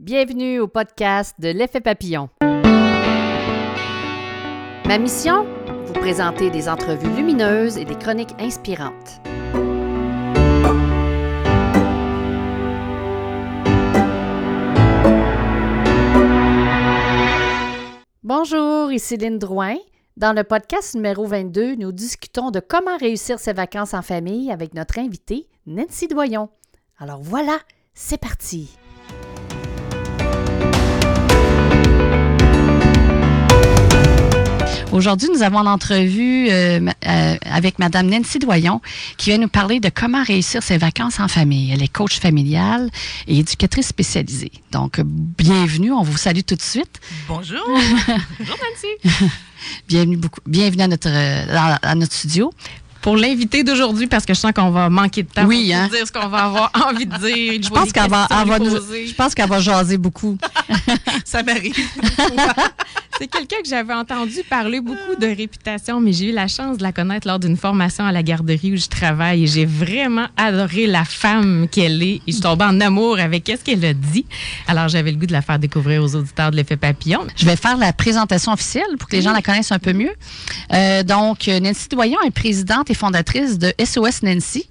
Bienvenue au podcast de l'effet papillon. Ma mission? Vous présenter des entrevues lumineuses et des chroniques inspirantes. Bonjour, ici Lynne Drouin. Dans le podcast numéro 22, nous discutons de comment réussir ses vacances en famille avec notre invitée, Nancy Doyon. Alors voilà, c'est parti. Aujourd'hui, nous avons l'entrevue euh, euh, avec Madame Nancy Doyon qui vient nous parler de comment réussir ses vacances en famille. Elle est coach familiale et éducatrice spécialisée. Donc, bienvenue. On vous salue tout de suite. Bonjour. Bonjour Nancy. bienvenue beaucoup. Bienvenue à notre, euh, à notre studio pour l'invité d'aujourd'hui parce que je sens qu'on va manquer de temps oui, pour hein? dire ce qu'on va avoir envie de dire. Je, pense qu'elle va, va nous, je pense qu'elle va jaser beaucoup. Ça m'arrive. C'est quelqu'un que j'avais entendu parler beaucoup de réputation, mais j'ai eu la chance de la connaître lors d'une formation à la garderie où je travaille et j'ai vraiment adoré la femme qu'elle est et je suis tombée en amour avec ce qu'elle a dit. Alors j'avais le goût de la faire découvrir aux auditeurs de l'effet papillon. Je vais faire la présentation officielle pour que les gens la connaissent un peu mieux. Euh, donc, Nancy Doyon est présidente fondatrice de SOS Nancy.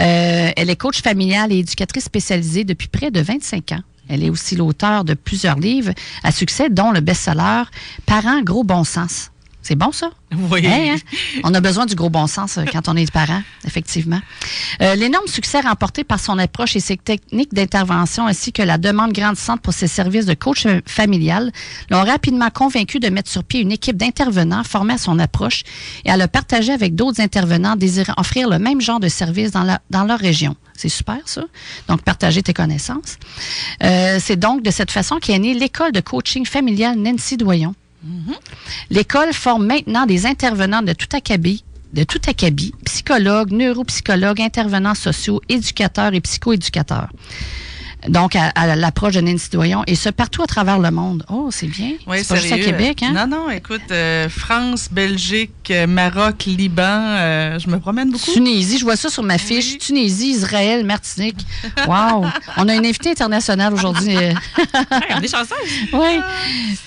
Euh, elle est coach familiale et éducatrice spécialisée depuis près de 25 ans. Elle est aussi l'auteur de plusieurs livres à succès, dont le best-seller Parents gros bon sens. C'est bon, ça? Oui. Hein, hein? On a besoin du gros bon sens euh, quand on est parent, effectivement. Euh, L'énorme succès remporté par son approche et ses techniques d'intervention, ainsi que la demande grandissante pour ses services de coach familial, l'ont rapidement convaincu de mettre sur pied une équipe d'intervenants formés à son approche et à le partager avec d'autres intervenants désirant offrir le même genre de service dans, la, dans leur région. C'est super, ça. Donc, partager tes connaissances. Euh, C'est donc de cette façon qu'est née l'école de coaching familial Nancy Doyon. Mm -hmm. L'école forme maintenant des intervenants de tout acabit, de tout acabit, psychologues, neuropsychologues, intervenants sociaux, éducateurs et psychoéducateurs donc à, à l'approche de Nancy Doyon, et ce partout à travers le monde. Oh, c'est bien. Oui, c'est pas juste à Québec, hein? Non, non, écoute, euh, France, Belgique, Maroc, Liban, euh, je me promène beaucoup. Tunisie, je vois ça sur ma fiche. Oui. Tunisie, Israël, Martinique. Wow! On a une invitée internationale aujourd'hui. hey, on est chanceux. Oui.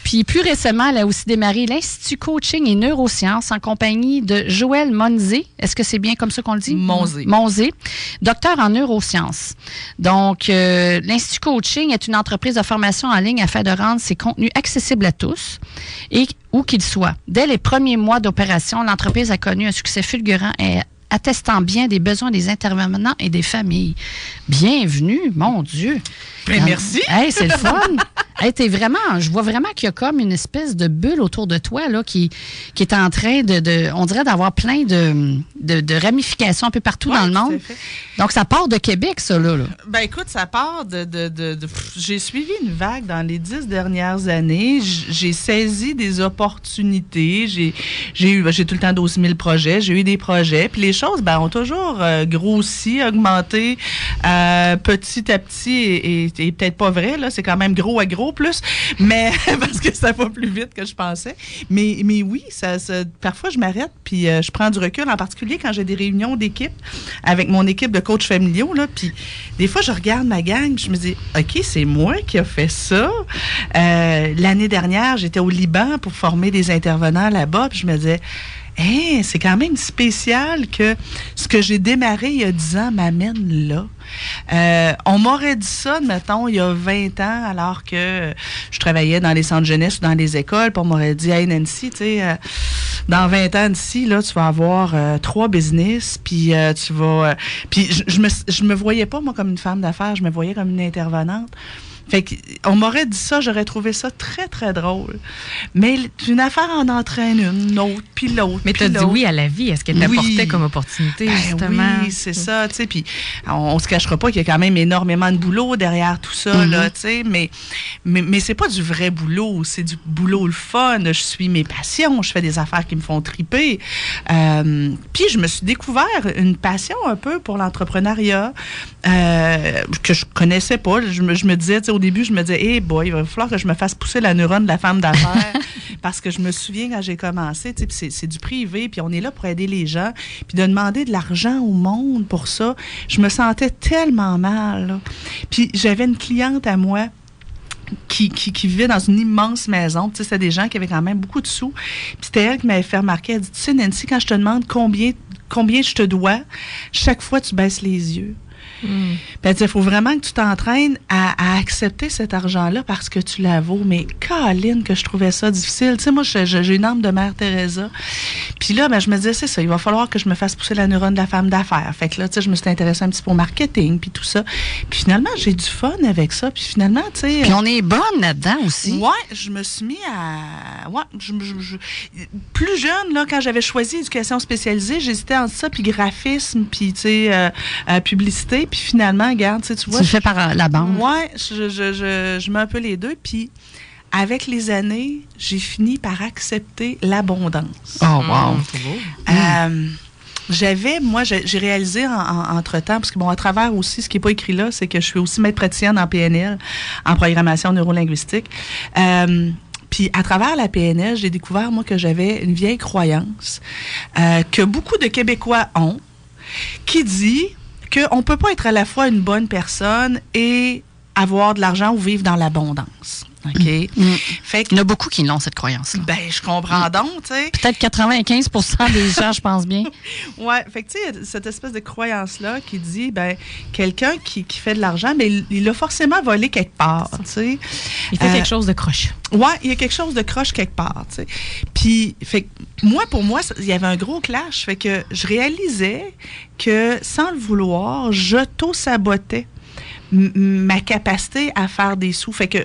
Puis plus récemment, elle a aussi démarré l'Institut Coaching et Neurosciences en compagnie de Joël Monzé. Est-ce que c'est bien comme ça qu'on le dit? Monzé. Monzé, docteur en neurosciences. Donc, euh, l'Institut Coaching est une entreprise de formation en ligne afin de rendre ses contenus accessibles à tous et où qu'ils soient. Dès les premiers mois d'opération, l'entreprise a connu un succès fulgurant et attestant bien des besoins des intervenants et des familles. Bienvenue, mon Dieu. Mais merci. Hey, c'est le fun. hey, t'es vraiment, je vois vraiment qu'il y a comme une espèce de bulle autour de toi là, qui, qui est en train de, de on dirait d'avoir plein de, de, de, ramifications un peu partout ouais, dans le monde. Donc, ça part de Québec, ça, là. là. Ben, écoute, ça part de. de, de, de j'ai suivi une vague dans les dix dernières années. J'ai saisi des opportunités. J'ai eu, j'ai tout le temps 12 000 projets. J'ai eu des projets. Puis les choses, ben, ont toujours euh, grossi, augmenté euh, petit à petit et, peut-être pas vrai, là. C'est quand même gros à gros plus. Mais, parce que ça va plus vite que je pensais. Mais, mais oui, ça parfois, je m'arrête puis euh, je prends du recul, en particulier quand j'ai des réunions d'équipe avec mon équipe de coachs familiaux. Là, puis des fois, je regarde ma gang, je me dis, OK, c'est moi qui a fait ça. Euh, L'année dernière, j'étais au Liban pour former des intervenants là-bas, puis je me disais, Hey, c'est quand même spécial que ce que j'ai démarré il y a 10 ans m'amène là. Euh, on m'aurait dit ça, mettons, il y a 20 ans, alors que je travaillais dans les centres jeunesse ou dans les écoles, puis on m'aurait dit, hey Nancy, tu sais, euh, dans 20 ans d'ici, là, tu vas avoir euh, trois business, puis tu vas... puis je, je, me, je me voyais pas, moi, comme une femme d'affaires, je me voyais comme une intervenante. Fait qu'on m'aurait dit ça, j'aurais trouvé ça très, très drôle. Mais une affaire en entraîne une, autre, puis l'autre. Mais tu as dit oui à la vie. Est-ce qu'elle t'apportait oui. comme opportunité, ben justement? Oui, c'est ça. Tu sais, puis on, on se cachera pas qu'il y a quand même énormément de boulot derrière tout ça, mm -hmm. là, tu sais. Mais, mais, mais c'est pas du vrai boulot. C'est du boulot le fun. Je suis mes passions. Je fais des affaires qui me font triper. Euh, puis je me suis découvert une passion un peu pour l'entrepreneuriat euh, que je connaissais pas. Je me, je me disais, au début, je me disais, hey boy, il va falloir que je me fasse pousser la neurone de la femme d'affaires. parce que je me souviens quand j'ai commencé, c'est du privé, puis on est là pour aider les gens. Puis de demander de l'argent au monde pour ça, je me sentais tellement mal. Là. Puis j'avais une cliente à moi qui, qui, qui vivait dans une immense maison. Tu sais, c'était des gens qui avaient quand même beaucoup de sous. Puis c'était elle qui m'avait fait remarquer. Elle dit, tu sais, Nancy, quand je te demande combien, combien je te dois, chaque fois, tu baisses les yeux. Mm. Ben, il faut vraiment que tu t'entraînes à, à accepter cet argent-là parce que tu la vaux. Mais Caroline, que je trouvais ça difficile. Tu sais, moi, j'ai une âme de mère Teresa. Puis là, ben, je me disais, c'est ça, il va falloir que je me fasse pousser la neurone de la femme d'affaires. Fait que là, tu sais, je me suis intéressée un petit peu au marketing, puis tout ça. Puis finalement, j'ai du fun avec ça. Puis finalement, tu sais... Puis on est bonne là-dedans aussi. Ouais, je me suis mis à. Ouais, je, je- je- plus jeune, là, quand j'avais choisi éducation spécialisée, j'hésitais entre ça, puis graphisme, puis, tu sais, euh, euh, publicité. Puis finalement, regarde, tu vois. le fais par euh, la bande. Ouais, je, je, je, je mets un peu les deux. Puis avec les années, j'ai fini par accepter l'abondance. Oh, wow. Mm, c'est beau. Euh, j'avais, moi, j'ai j'ai réalisé en, en- entre-temps, parce que bon, à travers aussi, ce qui n'est pas écrit là, c'est que je suis aussi maître praticienne en PNL, en programmation neurolinguistique. Euh, puis à travers la PNL, j'ai découvert, moi, que j'avais une vieille croyance euh, que beaucoup de Québécois ont, qui dit qu'on ne peut pas être à la fois une bonne personne et avoir de l'argent ou vivre dans l'abondance. OK? Mm. Fait que, Il y en a beaucoup qui l'ont, cette croyance-là. ben, je comprends donc, tu sais. Peut-être 95 des gens, je pense bien. Ouais, fait que tu sais, il y a cette espèce de croyance-là qui dit, ben, quelqu'un qui, qui fait de l'argent, mais il- il l'a forcément volé quelque part, tu sais. Il fait Euh, quelque chose de croche. Ouais, il y a quelque chose de croche quelque part, tu sais. Puis, fait que moi, pour moi, il y avait un gros clash. Fait que je réalisais que, sans le vouloir, j'auto-sabotais m- ma capacité à faire des sous. Fait que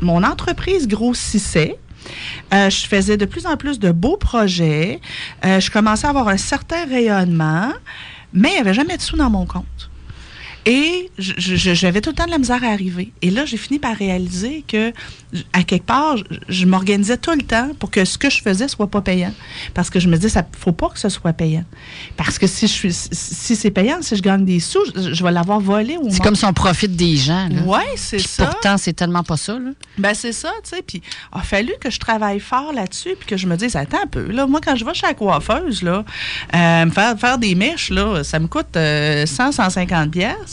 mon entreprise grossissait. Euh, je faisais de plus en plus de beaux projets. Euh, je commençais à avoir un certain rayonnement, mais il n'y avait jamais de sous dans mon compte. Et j'avais tout le temps de la misère à arriver. Et là, j'ai fini par réaliser que, à quelque part, je, je m'organisais tout le temps pour que ce que je faisais soit pas payant. Parce que je me disais, ça faut pas que ce soit payant. Parce que si je suis, si, c'est payant, si je gagne des sous, je, je vais l'avoir volé au C'est comme si on profite des gens. Ouais, c'est ça. pourtant, c'est tellement pas ça. Là. Ben c'est ça, tu sais. Puis il a fallu que je travaille fort là-dessus, puis que je me dise, attends un peu. Là, moi, quand je vais chez la coiffeuse, là, euh, me faire, faire des mèches, là, ça me coûte euh, 100, 150 pièces.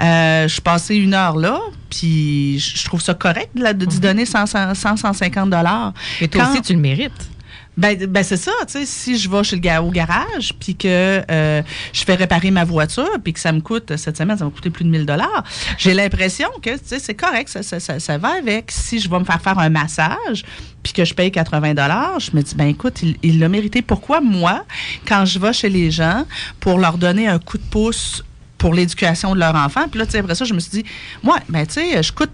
Euh, je suis passée une heure là, puis je trouve ça correct là, de d'y donner 100, 100, 100, 150 dollars. Mais toi Quand- aussi, tu le mérites. Ben, ben c'est ça, tu sais, si je vais chez le au garage, puis que euh, je fais réparer ma voiture, puis que ça me coûte, cette semaine, ça m'a coûté plus de 1000 dollars, j'ai l'impression que, tu sais, c'est correct, ça, ça, ça, ça va avec. Si je vais me faire faire un massage, puis que je paye 80 dollars, je me dis, ben écoute, il il l'a mérité. Pourquoi moi, quand je vais chez les gens pour leur donner un coup de pouce pour l'éducation de leur enfant, puis là, tu sais, après ça, je me suis dit, moi, ben tu sais, je coûte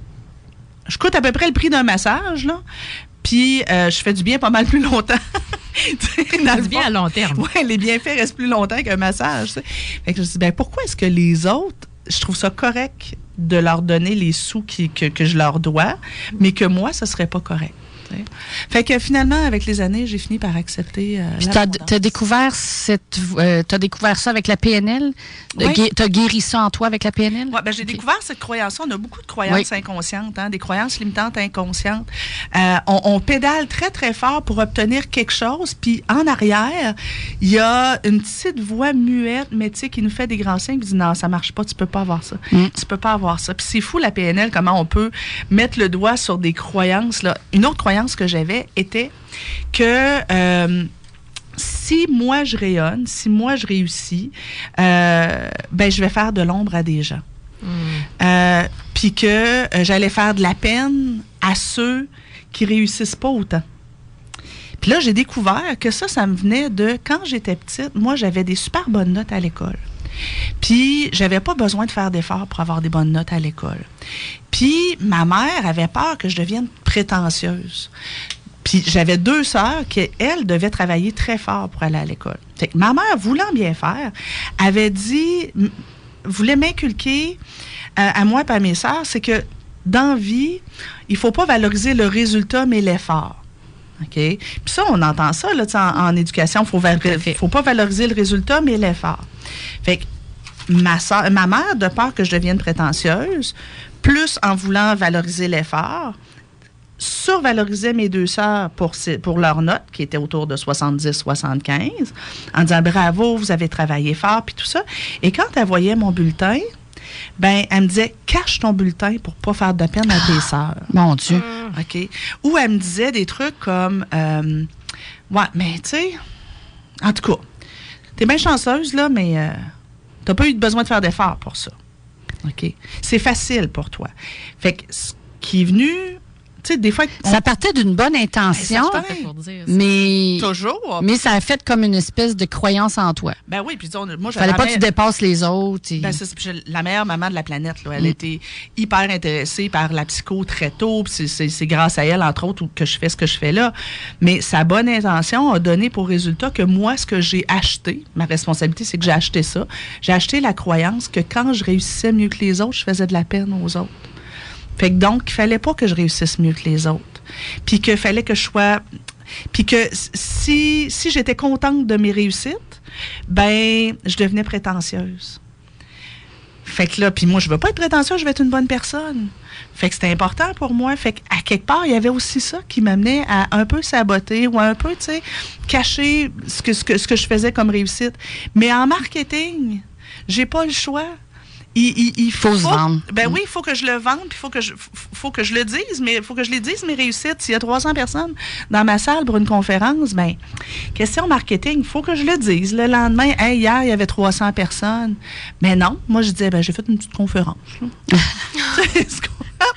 je coûte à peu près le prix d'un massage, là. Puis, euh, je fais du bien pas mal plus longtemps. Dans le Du bien fond, à long terme. Ouais, les bienfaits restent plus longtemps qu'un massage. Fait que je me suis dit, ben, pourquoi est-ce que les autres, je trouve ça correct de leur donner les sous qui- que, que je leur dois, mais que moi, ce serait pas correct? Sais. Fait que finalement, avec les années, j'ai fini par accepter. Euh, Puis t'as, découvert cette, euh, t'as découvert ça avec la PNL. Oui. gué- T'as guéri ça en toi avec la PNL. Ouais, ben, j'ai découvert cette croyance On a beaucoup de croyances Oui. inconscientes, hein, des croyances limitantes inconscientes. Euh, on, on pédale très, très fort pour obtenir quelque chose, puis en arrière, il y a une petite voix muette, mais tu sais, qui nous fait des grands signes, qui dit non, ça marche pas, tu peux pas avoir ça. Mm. Tu peux pas avoir ça. Puis c'est fou, la PNL, comment on peut mettre le doigt sur des croyances. Là. Une autre croyance que j'avais était que... euh, si moi je rayonne, si moi je réussis, euh, ben je vais faire de l'ombre à des gens. Euh, Puis que j'allais faire de la peine à ceux qui réussissent pas autant. Puis là, j'ai découvert que ça, ça me venait de quand j'étais petite. Moi, j'avais des super bonnes notes à l'école. Puis, j'avais pas besoin de faire d'efforts pour avoir des bonnes notes à l'école. Puis, ma mère avait peur que je devienne prétentieuse. Puis j'avais deux sœurs qui, elles, devaient travailler très fort pour aller à l'école. Fait que ma mère, voulant bien faire, avait dit, voulait m'inculquer euh, à moi et à mes sœurs, c'est que dans vie, il faut pas valoriser le résultat, mais l'effort. OK? Puis ça, on entend ça là, en, en éducation. Il ne faut pas valoriser le résultat, mais l'effort. Fait que ma, sœur- ma mère, de peur que je devienne prétentieuse, plus en voulant valoriser l'effort, survalorisait mes deux sœurs pour, pour leurs notes, qui étaient autour de 70-75, en disant bravo, vous avez travaillé fort, puis tout ça. Et quand elle voyait mon bulletin, ben elle me disait cache ton bulletin pour pas faire de peine à tes sœurs. Mon Dieu. OK? Ou elle me disait des trucs comme euh, Ouais, mais tu sais, en tout cas, t'es bien chanceuse, là, mais euh, t'as pas eu besoin de faire d'efforts pour ça. OK? C'est facile pour toi. Fait que ce qui est venu, tu sais, des fois. on- Ça partait d'une bonne intention, Ben, ça C'était pour dire ça. mais, toujours. mais ça a fait comme une espèce de croyance en toi. Ben oui, puis disons, moi, Fallait j'avais pas que tu dépasses les autres. et- Ben, j'ai la meilleure maman de la planète. Là. Elle Mm. était hyper intéressée par la psycho très tôt. c'est grâce à elle, entre autres, que je fais ce que je fais là. Mais sa bonne intention a donné pour résultat que moi, ce que j'ai acheté, ma responsabilité, c'est que j'ai acheté ça. J'ai acheté la croyance que quand je réussissais mieux que les autres, je faisais de la peine aux autres. Fait que donc, il fallait pas que je réussisse mieux que les autres. Puis qu'il fallait que je sois. Puis que si, j'étais contente de mes réussites, ben, je devenais prétentieuse. Fait que là, puis moi, je veux pas être prétentieuse, je veux être une bonne personne. Fait que c'était important pour moi. Fait qu'à quelque part, il y avait aussi ça qui m'amenait à un peu saboter ou à un peu, tu sais, cacher ce que, ce, que, ce que je faisais comme réussite. Mais en marketing, j'ai pas le choix. Il, il- il Faut se vendre. Ben oui, il faut que je le vende, puis il faut que je, faut que je le dise, mais il faut que je les dise, mes réussites. S'il y a 300 personnes dans ma salle pour une conférence, ben question marketing, il faut que je le dise. Le lendemain, hey, hier, il y avait 300 personnes. Mais non, moi, je disais, ben j'ai fait une petite conférence.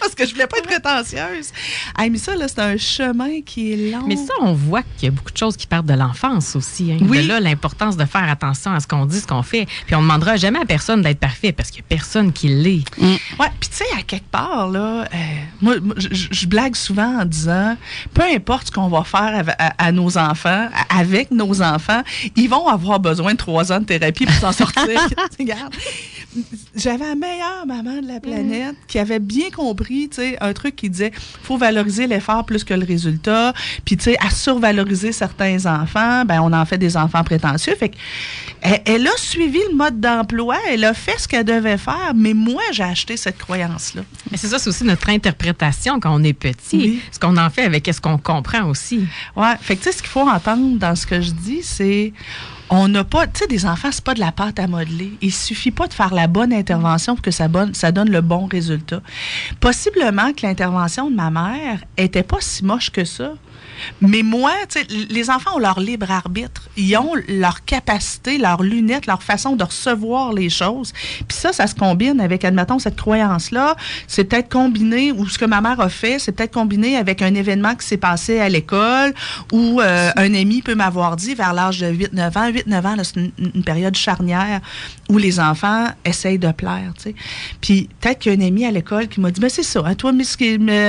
Parce que je voulais pas être prétentieuse. Hey, mais ça, là, c'est un chemin qui est long. Mais ça, on voit qu'il y a beaucoup de choses qui partent de l'enfance aussi. Hein. Oui. De là, l'importance de faire attention à ce qu'on dit, ce qu'on fait. Puis on ne demandera jamais à personne d'être parfait parce qu'il n'y a personne qui l'est. Ouais, puis tu sais, à quelque part, là, euh, moi, je, blague souvent en disant, peu importe ce qu'on va faire à, à nos enfants, à- avec nos enfants, ils vont avoir besoin de trois ans de thérapie pour s'en sortir. Regarde, j'avais la meilleure maman de la planète qui avait bien compris, tu sais, un truc qui disait, faut valoriser l'effort plus que le résultat, puis tu sais, à survaloriser certains enfants, ben on en fait des enfants prétentieux. Fait que elle, elle a suivi le mode d'emploi, elle a fait ce qu'elle devait faire, mais moi, j'ai acheté cette croyance-là. Mais c'est ça, c'est aussi notre interprétation quand on est petit. Oui. Ce qu'on en fait avec ce qu'on comprend aussi? Ouais, fait que tu sais, ce qu'il faut entendre dans ce que je dis, c'est on n'a pas, tu sais, des enfants, c'est pas de la pâte à modeler. Il suffit pas de faire la bonne intervention pour que ça, donne le bon résultat. Possiblement que l'intervention de ma mère était pas si moche que ça. Mais moi, les enfants ont leur libre arbitre. Ils ont leur capacité, leurs lunettes, leur façon de recevoir les choses. Puis ça, ça se combine avec, admettons, cette croyance-là. C'est peut-être combiné, ou ce que ma mère a fait, c'est peut-être combiné avec un événement qui s'est passé à l'école où euh, un ami peut m'avoir dit vers l'âge de 8-9 ans. 8-9 ans, c'est une, période charnière où les enfants essayent de plaire. Puis peut-être qu'il y a un ami à l'école qui m'a dit, ben c'est ça, hein, toi,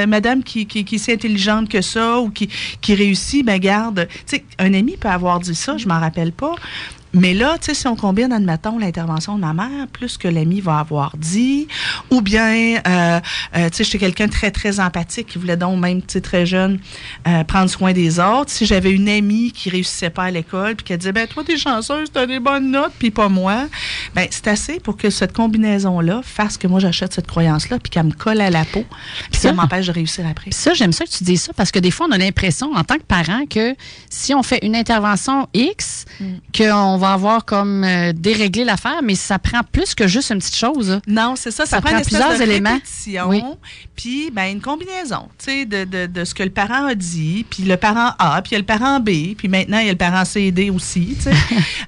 madame qui, qui, qui est si intelligente que ça ou qui, qui réussit, ben garde. Tu sais, un ami peut avoir dit ça, je m'en rappelle pas. Mais là, tu sais, si on combine, admettons, l'intervention de ma mère, plus que l'ami va avoir dit, ou bien, euh, euh, tu sais, j'étais quelqu'un de très, très empathique qui voulait donc, même, tu sais, très jeune, euh, prendre soin des autres. Si j'avais une amie qui réussissait pas à l'école, puis qui disait, ben toi, t'es chanceuse, t'as des bonnes notes, puis pas moi, ben c'est assez pour que cette combinaison-là fasse que moi, j'achète cette croyance-là, puis qu'elle me colle à la peau, puis Ça- ça m'empêche de réussir après. Ça, j'aime ça que tu dis ça parce que des fois, on a l'impression, en tant que parent, que si on fait une intervention X, qu'on va avoir comme euh, déréglé l'affaire, mais ça prend plus que juste une petite chose. Non, c'est ça. Ça, Ça prend, prend une espèce plusieurs de éléments. Oui. puis ben, une combinaison tu sais, de, de, de ce que le parent a dit, puis le parent A, puis il y a le parent B, puis maintenant il y a le parent C et D aussi. tu sais.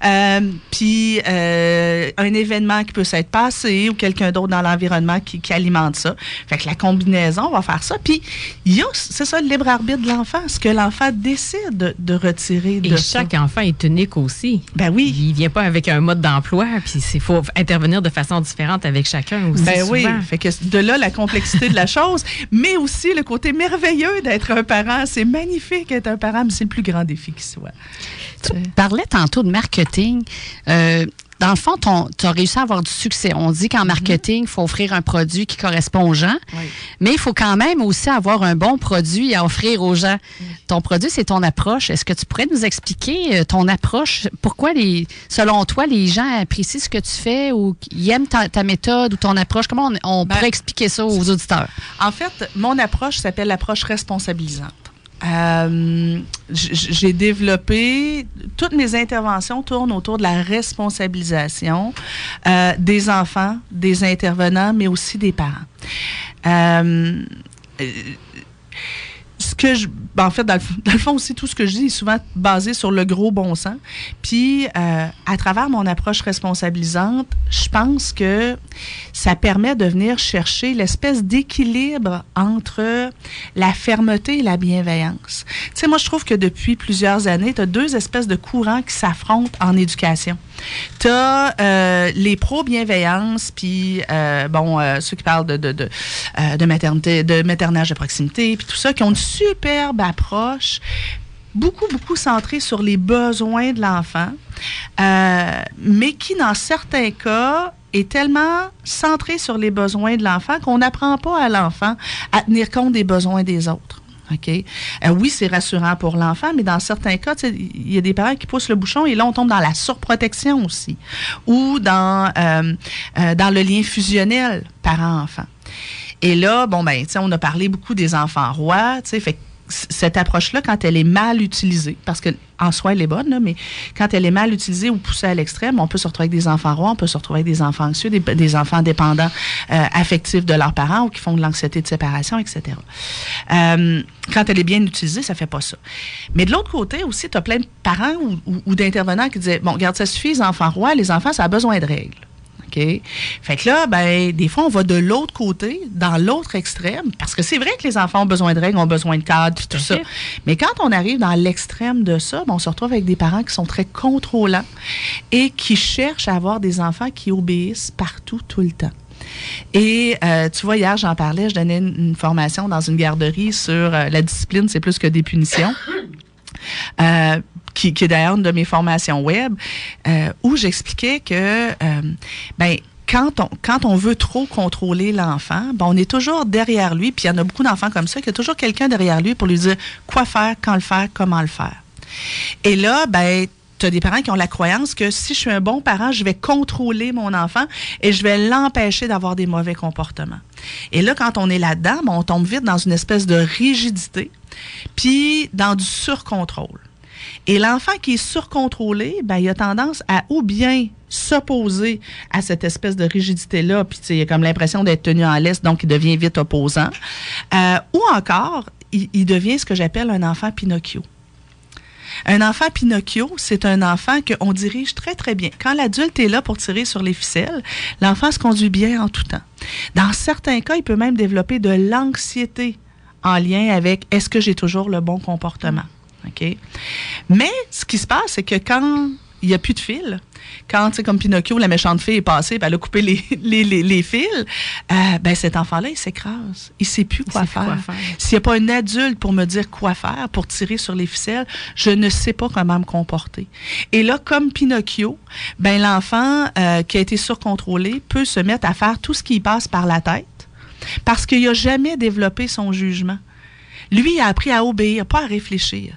Euh, puis euh, un événement qui peut s'être passé ou quelqu'un d'autre dans l'environnement qui, qui alimente ça. Fait que la combinaison va faire ça. Puis il y a, c'est ça, le libre arbitre de l'enfant, ce que l'enfant décide de, de retirer de Et ça. chaque enfant est unique aussi. Ben oui. Il vient pas avec un mode d'emploi, puis il faut intervenir de façon différente avec chacun aussi. Ben oui, fait que de là la complexité de la chose, mais aussi le côté merveilleux d'être un parent. C'est magnifique d'être un parent, mais c'est le plus grand défi qui soit. Tu parlais tantôt de marketing. Euh, dans le fond, tu as réussi à avoir du succès. On dit qu'en marketing, il faut offrir un produit qui correspond aux gens, Oui. mais il faut quand même aussi avoir un bon produit à offrir aux gens. Ton produit, c'est ton approche. Est-ce que tu pourrais nous expliquer euh, ton approche? Pourquoi, les, selon toi, les gens apprécient ce que tu fais ou ils aiment ta, ta méthode ou ton approche? Comment on, on Ben, pourrait expliquer ça aux auditeurs? En fait, mon approche s'appelle l'approche responsabilisante. Euh, j'ai développé, toutes mes interventions tournent autour de la responsabilisation euh, des enfants, des intervenants, mais aussi des parents. Euh, ce que je, ben, en fait, dans le, fond aussi, tout ce que je dis est souvent basé sur le gros bon sens. Puis, à travers mon approche responsabilisante, je pense que ça permet de venir chercher l'espèce d'équilibre entre la fermeté et la bienveillance. Tu sais, moi, je trouve que depuis plusieurs années, tu as deux espèces de courants qui s'affrontent en éducation. Tu as euh, les pro-bienveillance, puis, euh, bon, euh, ceux qui parlent de, de, de, de maternité, de maternage de proximité, puis tout ça, qui ont une superbe approche beaucoup, beaucoup centrée sur les besoins de l'enfant, mais qui, dans certains cas, est tellement centré sur les besoins de l'enfant qu'on n'apprend pas à l'enfant à tenir compte des besoins des autres. OK? Euh, oui, c'est rassurant pour l'enfant, mais dans certains cas, il y a des parents qui poussent le bouchon et là, on tombe dans la surprotection aussi. Ou dans, euh, euh, dans le lien fusionnel parent-enfant. Et là, bon, ben, tu sais, on a parlé beaucoup des enfants rois, tu sais, fait cette approche-là, quand elle est mal utilisée, parce que en soi, elle est bonne, là, mais quand elle est mal utilisée ou poussée à l'extrême, on peut se retrouver avec des enfants rois, on peut se retrouver avec des enfants anxieux, des, enfants dépendants euh, affectifs de leurs parents ou qui font de l'anxiété de séparation, etc. Euh, quand elle est bien utilisée, ça fait pas ça. Mais de l'autre côté aussi, tu as plein de parents ou, ou, ou d'intervenants qui disaient, bon, regarde, ça suffit, les enfants rois, les enfants, ça a besoin de règles. OK? Fait que là, ben, des fois, on va de l'autre côté, dans l'autre extrême, parce que c'est vrai que les enfants ont besoin de règles, ont besoin de cadres, tout, tout ça. Mais quand on arrive dans l'extrême de ça, ben, on se retrouve avec des parents qui sont très contrôlants et qui cherchent à avoir des enfants qui obéissent partout, tout le temps. Et euh, tu vois, hier, j'en parlais, je donnais une, une, formation dans une garderie sur euh, la discipline, c'est plus que des punitions. Euh, qui, qui est d'ailleurs une de mes formations web, euh, où j'expliquais que, euh, ben, quand on, quand on veut trop contrôler l'enfant, ben on est toujours derrière lui, puis il y en a beaucoup d'enfants comme ça, qu'il y a toujours quelqu'un derrière lui pour lui dire quoi faire, quand le faire, comment le faire. Et là, ben, tu as des parents qui ont la croyance que si je suis un bon parent, je vais contrôler mon enfant et je vais l'empêcher d'avoir des mauvais comportements. Et là, quand on est là-dedans, ben, on tombe vite dans une espèce de rigidité, puis dans du surcontrôle. Et l'enfant qui est surcontrôlé, ben, il a tendance à ou bien s'opposer à cette espèce de rigidité-là, puis il a comme l'impression d'être tenu en laisse, donc il devient vite opposant. Euh, ou encore, il, il devient ce que j'appelle un enfant Pinocchio. Un enfant Pinocchio, c'est un enfant qu'on dirige très, très bien. Quand l'adulte est là pour tirer sur les ficelles, l'enfant se conduit bien en tout temps. Dans certains cas, il peut même développer de l'anxiété en lien avec est-ce que j'ai toujours le bon comportement? OK? Mais ce qui se passe, c'est que quand il n'y a plus de fil, quand, c'est comme Pinocchio, la méchante fille est passée, elle a coupé les, les, les, les fils, euh, ben cet enfant-là, il s'écrase. Il ne sait plus quoi faire. faire. S'il n'y a pas un adulte pour me dire quoi faire, pour tirer sur les ficelles, je ne sais pas comment me comporter. Et là, comme Pinocchio, ben l'enfant euh, qui a été surcontrôlé peut se mettre à faire tout ce qui passe par la tête parce qu'il n'a jamais développé son jugement. Lui, il a appris à obéir, pas à réfléchir.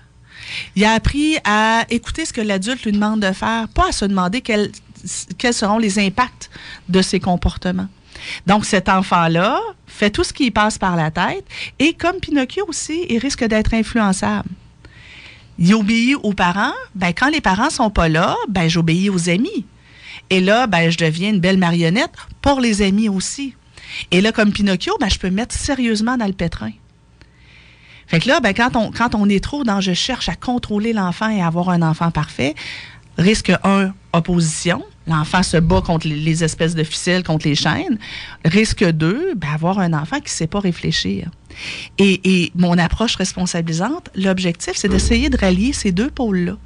Il a appris à écouter ce que l'adulte lui demande de faire, pas à se demander quels, quels seront les impacts de ses comportements. Donc, cet enfant-là fait tout ce qui passe par la tête et comme Pinocchio aussi, il risque d'être influençable. Il obéit aux parents. Ben, quand les parents sont pas là, ben, j'obéis aux amis. Et là, ben, je deviens une belle marionnette pour les amis aussi. Et là, comme Pinocchio, ben, je peux me mettre sérieusement dans le pétrin. Fait que là, ben, quand, on, quand on est trop dans je cherche à contrôler l'enfant et avoir un enfant parfait, risque 1, opposition. L'enfant se bat contre les, les, espèces de ficelles, contre les chaînes. Risque 2, ben, avoir un enfant qui ne sait pas réfléchir. Et, et mon approche responsabilisante, l'objectif, c'est d'essayer de rallier ces deux pôles-là.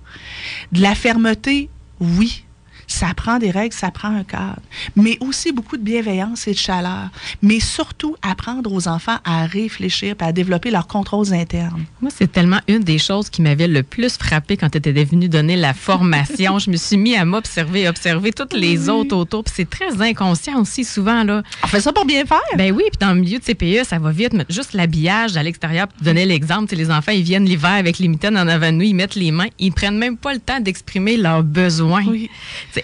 De la fermeté, oui, ça prend des règles, ça prend un cadre, mais aussi beaucoup de bienveillance et de chaleur, mais surtout apprendre aux enfants à réfléchir et à développer leurs contrôles internes. Moi, c'est tellement une des choses qui m'avait le plus frappé quand tu étais venu donner la formation. Je me suis mis à m'observer, observer toutes les oui. autres autour, puis c'est très inconscient aussi souvent là. On fait ça pour bien faire. Ben oui, puis dans le milieu de CPE, ça va vite, mais juste l'habillage à l'extérieur. Tu donnais l'exemple, les enfants, ils viennent l'hiver avec les mitaines en avant de nous, ils mettent les mains, ils prennent même pas le temps d'exprimer leurs besoins. Oui.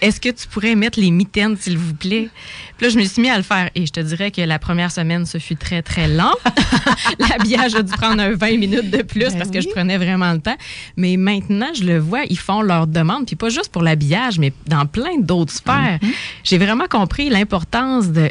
Est-ce que tu pourrais mettre les mitaines, s'il vous plaît? Puis là, je me suis mis à le faire. Et je te dirais que la première semaine, ce fut très, très lent. L'habillage a dû prendre un 20 minutes de plus Ben parce que je prenais vraiment le temps. Mais maintenant, je le vois, ils font leurs demandes. Puis pas juste pour l'habillage, mais dans plein d'autres sphères. Mm-hmm. J'ai vraiment compris l'importance de,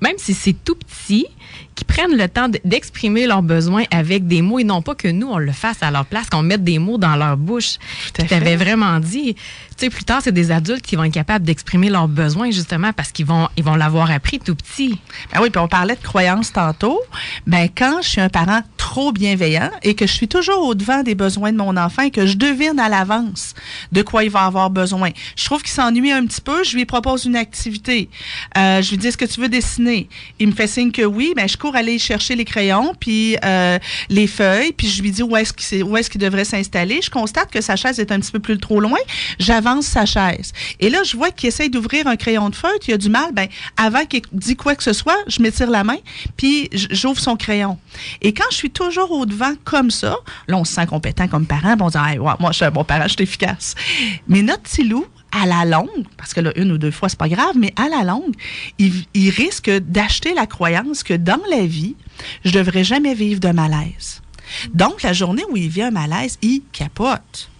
même si c'est tout petit, qui prennent le temps de- d'exprimer leurs besoins avec des mots et non pas que nous, on le fasse à leur place, qu'on mette des mots dans leur bouche. Tu avais vraiment dit, tu sais, plus tard, c'est des adultes qui vont être capables d'exprimer leurs besoins justement parce qu'ils vont ils vont l'avoir appris tout petit. Ben oui, puis on parlait de croyances tantôt. Ben quand je suis un parent trop bienveillant et que je suis toujours au devant des besoins de mon enfant et que je devine à l'avance de quoi il va avoir besoin. Je trouve qu'il s'ennuie un petit peu, je lui propose une activité. Euh, je lui dis est-ce que tu veux dessiner? Il me fait signe que oui, ben je cours aller chercher les crayons puis euh, les feuilles, puis je lui dis où est-ce qu'il devrait s'installer. Je constate que sa chaise est un petit peu plus trop loin. Sa chaise. Et là, je vois qu'il essaye d'ouvrir un crayon de feutre, il a du mal. Ben avant qu'il dise quoi que ce soit, je m'étire la main, puis j'ouvre son crayon. Et quand je suis toujours au devant comme ça, là, on se sent compétent comme parent, on se dit, moi, je suis un bon parent, je suis efficace. Mais notre petit loup, à la longue, parce que là, une ou deux fois, c'est pas grave, mais à la longue, il, il risque d'acheter la croyance que dans la vie, je devrais jamais vivre de malaise. Donc, la journée où il vit un malaise, il capote.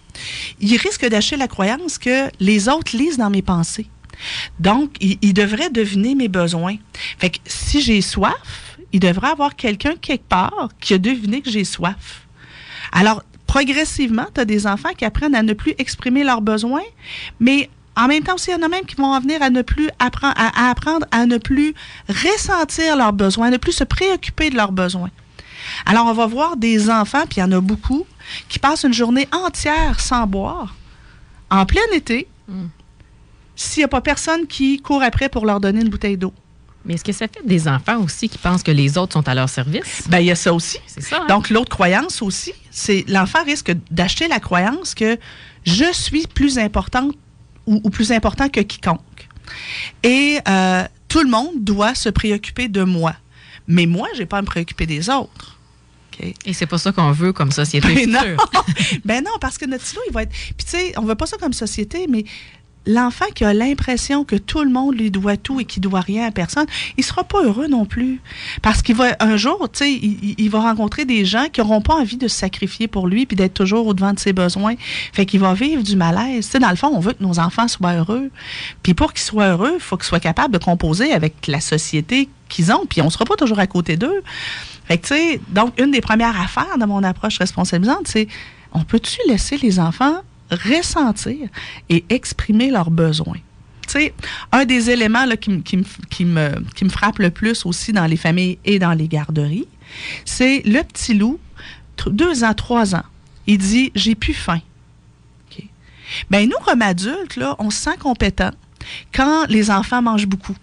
Il risque d'acheter la croyance que les autres lisent dans mes pensées. Donc, il, il devrait deviner mes besoins. Fait que si j'ai soif, il devrait avoir quelqu'un quelque part qui a deviné que j'ai soif. Alors, progressivement, tu as des enfants qui apprennent à ne plus exprimer leurs besoins, mais en même temps aussi, il y en a même qui vont en venir à ne plus à apprendre à ne plus ressentir leurs besoins, à ne plus se préoccuper de leurs besoins. Alors, on va voir des enfants, puis il y en a beaucoup, qui passent une journée entière sans boire, en plein été, Mm. s'il n'y a pas personne qui court après pour leur donner une bouteille d'eau. Mais est-ce que ça fait des enfants aussi qui pensent que les autres sont à leur service? Ben, il y a ça aussi. C'est ça. hein? Donc, l'autre croyance aussi, c'est l'enfant risque d'acheter la croyance que je suis plus importante ou, ou plus important que quiconque. Et euh, tout le monde doit se préoccuper de moi. Mais moi, je n'ai pas à me préoccuper des autres. Et c'est pas ça qu'on veut comme société Ben non. ben non, parce que notre silo, il va être. Puis tu sais, on veut pas ça comme société, mais l'enfant qui a l'impression que tout le monde lui doit tout et qu'il doit rien à personne, il sera pas heureux non plus. Parce qu'il va, un jour, tu sais, il va rencontrer des gens qui n'auront pas envie de se sacrifier pour lui puis d'être toujours au-devant de ses besoins. Fait qu'il va vivre du malaise. Tu sais, dans le fond, on veut que nos enfants soient heureux. Puis pour qu'ils soient heureux, il faut qu'ils soient capables de composer avec la société qu'ils ont. Puis on sera pas toujours à côté d'eux. Fait donc, une des premières affaires de mon approche responsabilisante, c'est on peut-tu laisser les enfants ressentir et exprimer leurs besoins? Un des éléments qui, me- frappe le plus aussi dans les familles et dans les garderies, c'est le petit loup, deux ans, trois ans. Il dit J'ai plus faim. OK. Ben, nous, comme adultes, on se sent compétent quand les enfants mangent beaucoup.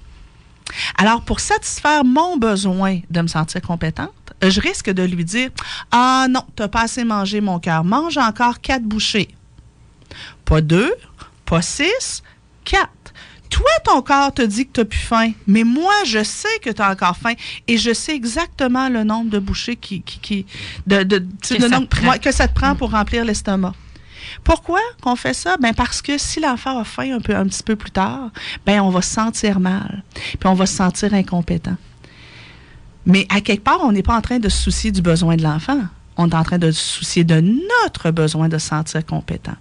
Alors, pour satisfaire mon besoin de me sentir compétente, euh, je risque de lui dire Ah non, t'as pas assez mangé, mon cœur. Mange encore quatre bouchées. Pas deux, pas six, quatre. Toi, ton corps te dit que tu n'as plus faim, mais moi, je sais que tu as encore faim et je sais exactement le nombre de bouchées qui, qui, qui- de, de- tu sais, Que ça nombre- te prend. ouais, que ça te prend pour remplir l'estomac. Pourquoi qu'on fait ça? Ben parce que si l'enfant a faim un, peu, un petit peu plus tard, ben on va se sentir mal, puis on va se sentir incompétent. Mais à quelque part, on n'est pas en train de se soucier du besoin de l'enfant. On est en train de se soucier de notre besoin de se sentir compétent.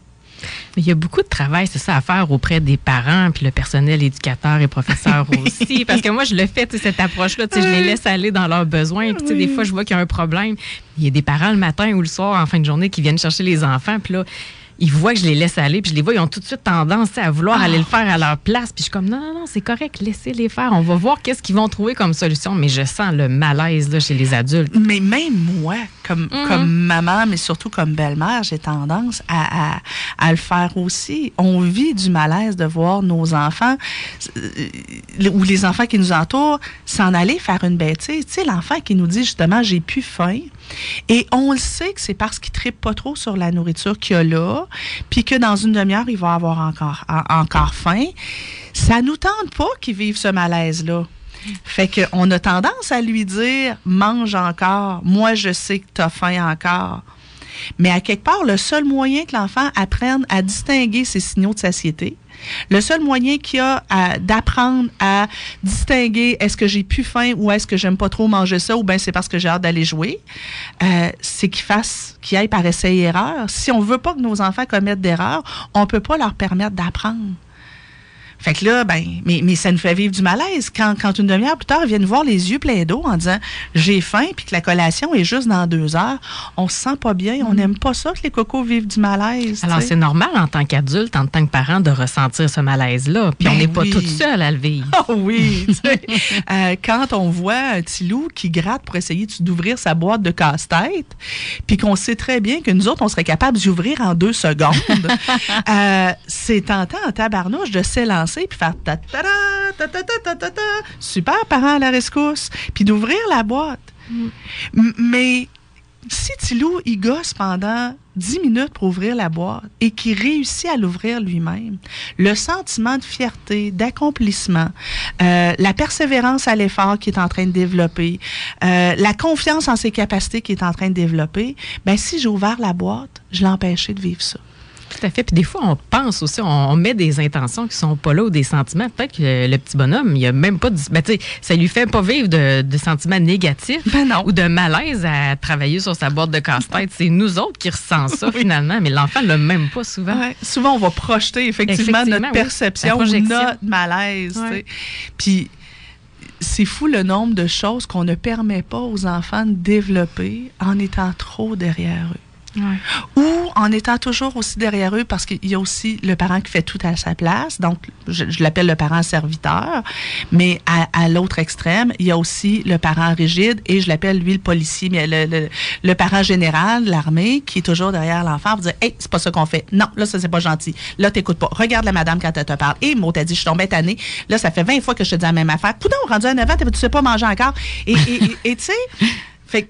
Il y a beaucoup de travail, c'est ça, à faire auprès des parents, puis le personnel éducateur et professeur aussi. Parce que moi, je le fais, cette approche-là, je les laisse aller dans leurs besoins. Puis, des fois, je vois qu'il y a un problème. Il y a des parents le matin ou le soir, en fin de journée, qui viennent chercher les enfants, puis là, ils voient que je les laisse aller, puis je les vois, ils ont tout de suite tendance à vouloir aller le faire à leur place. Puis je suis comme, non, non, non, c'est correct, laissez-les faire. On va voir qu'est-ce qu'ils vont trouver comme solution. Mais je sens le malaise là, chez les adultes. Mais même moi, comme, Mhm. comme maman, mais surtout comme belle-mère, j'ai tendance à, à, à le faire aussi. On vit du malaise de voir nos enfants euh, ou les enfants qui nous entourent s'en aller faire une bêtise. Tu sais, l'enfant qui nous dit justement j'ai plus faim. Et on le sait que c'est parce qu'il tripe pas trop sur la nourriture qu'il a là, puis que dans une demi-heure, il va avoir encore, en- encore faim. Ça nous tente pas qu'il vive ce malaise-là. Fait qu'on a tendance à lui dire mange encore. Moi, je sais que tu as faim encore. Mais à quelque part, le seul moyen que l'enfant apprenne à distinguer ces signaux de satiété, le seul moyen qu'il y a d'apprendre à distinguer est-ce que j'ai plus faim ou est-ce que j'aime pas trop manger ça ou bien c'est parce que j'ai hâte d'aller jouer, euh, c'est qu'il fasse, qu'il aille par essai et erreur. Si on veut pas que nos enfants commettent d'erreurs, on peut pas leur permettre d'apprendre. Fait que là, ben, mais, mais ça nous fait vivre du malaise. Quand, quand une demi-heure plus tard, ils viennent voir les yeux pleins d'eau en disant j'ai faim, puis que la collation est juste dans deux heures, on se sent pas bien. On mm. n'aime pas ça que les cocos vivent du malaise. Alors, c'est normal en tant qu'adulte, en tant que parent, de ressentir ce malaise-là. Puis on ben n'est pas toute seule à le vivre. Oh oui. euh, quand on voit un petit loup qui gratte pour essayer d'ouvrir sa boîte de casse-tête, puis qu'on sait très bien que nous autres, on serait capable d'ouvrir en deux secondes, euh, c'est tentant en tabarnouche de s'élancer puis faire ta ta ta ta ta ta ta super parent à la rescousse, puis d'ouvrir la boîte. Mais si Tilou, il gosse pendant 10 minutes pour ouvrir la boîte et qu'il réussit à l'ouvrir lui-même, le sentiment de fierté, d'accomplissement, euh, la persévérance à l'effort qu'il est en train de développer, euh, la confiance en ses capacités qu'il est en train de développer, ben si j'ai ouvert la boîte, je l'ai empêché de vivre ça. Tout à fait. Puis des fois, on pense aussi, on, met des intentions qui sont pas là ou des sentiments. Peut-être que le, petit bonhomme, il a même pas... Ben, tu sais, ça lui fait pas vivre de, sentiments négatifs ben ou de malaise à travailler sur sa boîte de casse-tête. C'est nous autres qui ressentons ça finalement, mais l'enfant l'a même pas souvent. Souvent, on va projeter effectivement, notre perception ou notre malaise. Puis c'est fou le nombre de choses qu'on ne permet pas aux enfants de développer en étant trop derrière eux. Ou en étant toujours aussi derrière eux parce qu'il y a aussi le parent qui fait tout à sa place. Donc, je, l'appelle le parent serviteur. Mais à, l'autre extrême, il y a aussi le parent rigide et je l'appelle lui le policier, mais le, le, parent général, l'armée, qui est toujours derrière l'enfant pour dire Hey, c'est pas ça qu'on fait. Non, là, ça, c'est pas gentil. Là, t'écoutes pas. Regarde la madame quand elle te parle. Et moi, t'as dit, je suis tombée tannée. Là, ça fait 20 fois que je te dis la même affaire. Poudon, rendu à 9 ans, tu sais pas manger encore. Et tu sais, fait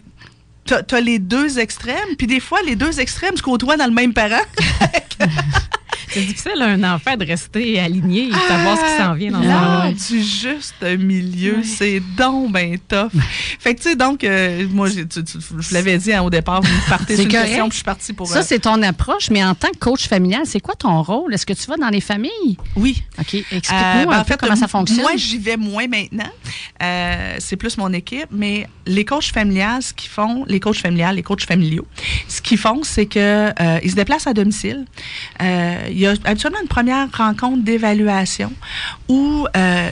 tu as, les deux extrêmes, puis des fois, les deux extrêmes se côtoient dans le même parent. C'est difficile un enfant de rester aligné et de savoir ce qui s'en vient dans Là, du juste milieu, c'est donc ben tough. Fait que tu sais donc euh, moi je l'avais dit hein, au départ, vous partez sur une question, puis je suis partie pour Ça euh, c'est ton approche, mais en tant que coach familial, c'est quoi ton rôle? Est-ce que tu vas dans les familles? Oui. OK, explique-nous euh, ben, un peu comment ça fonctionne. Moi, j'y vais moins maintenant. c'est plus mon équipe, mais les coachs familiales ce qu'ils font, les coachs familiales, les coachs familiaux, ce qu'ils font, c'est que ils se déplacent à domicile. Il y a habituellement une première rencontre d'évaluation où euh,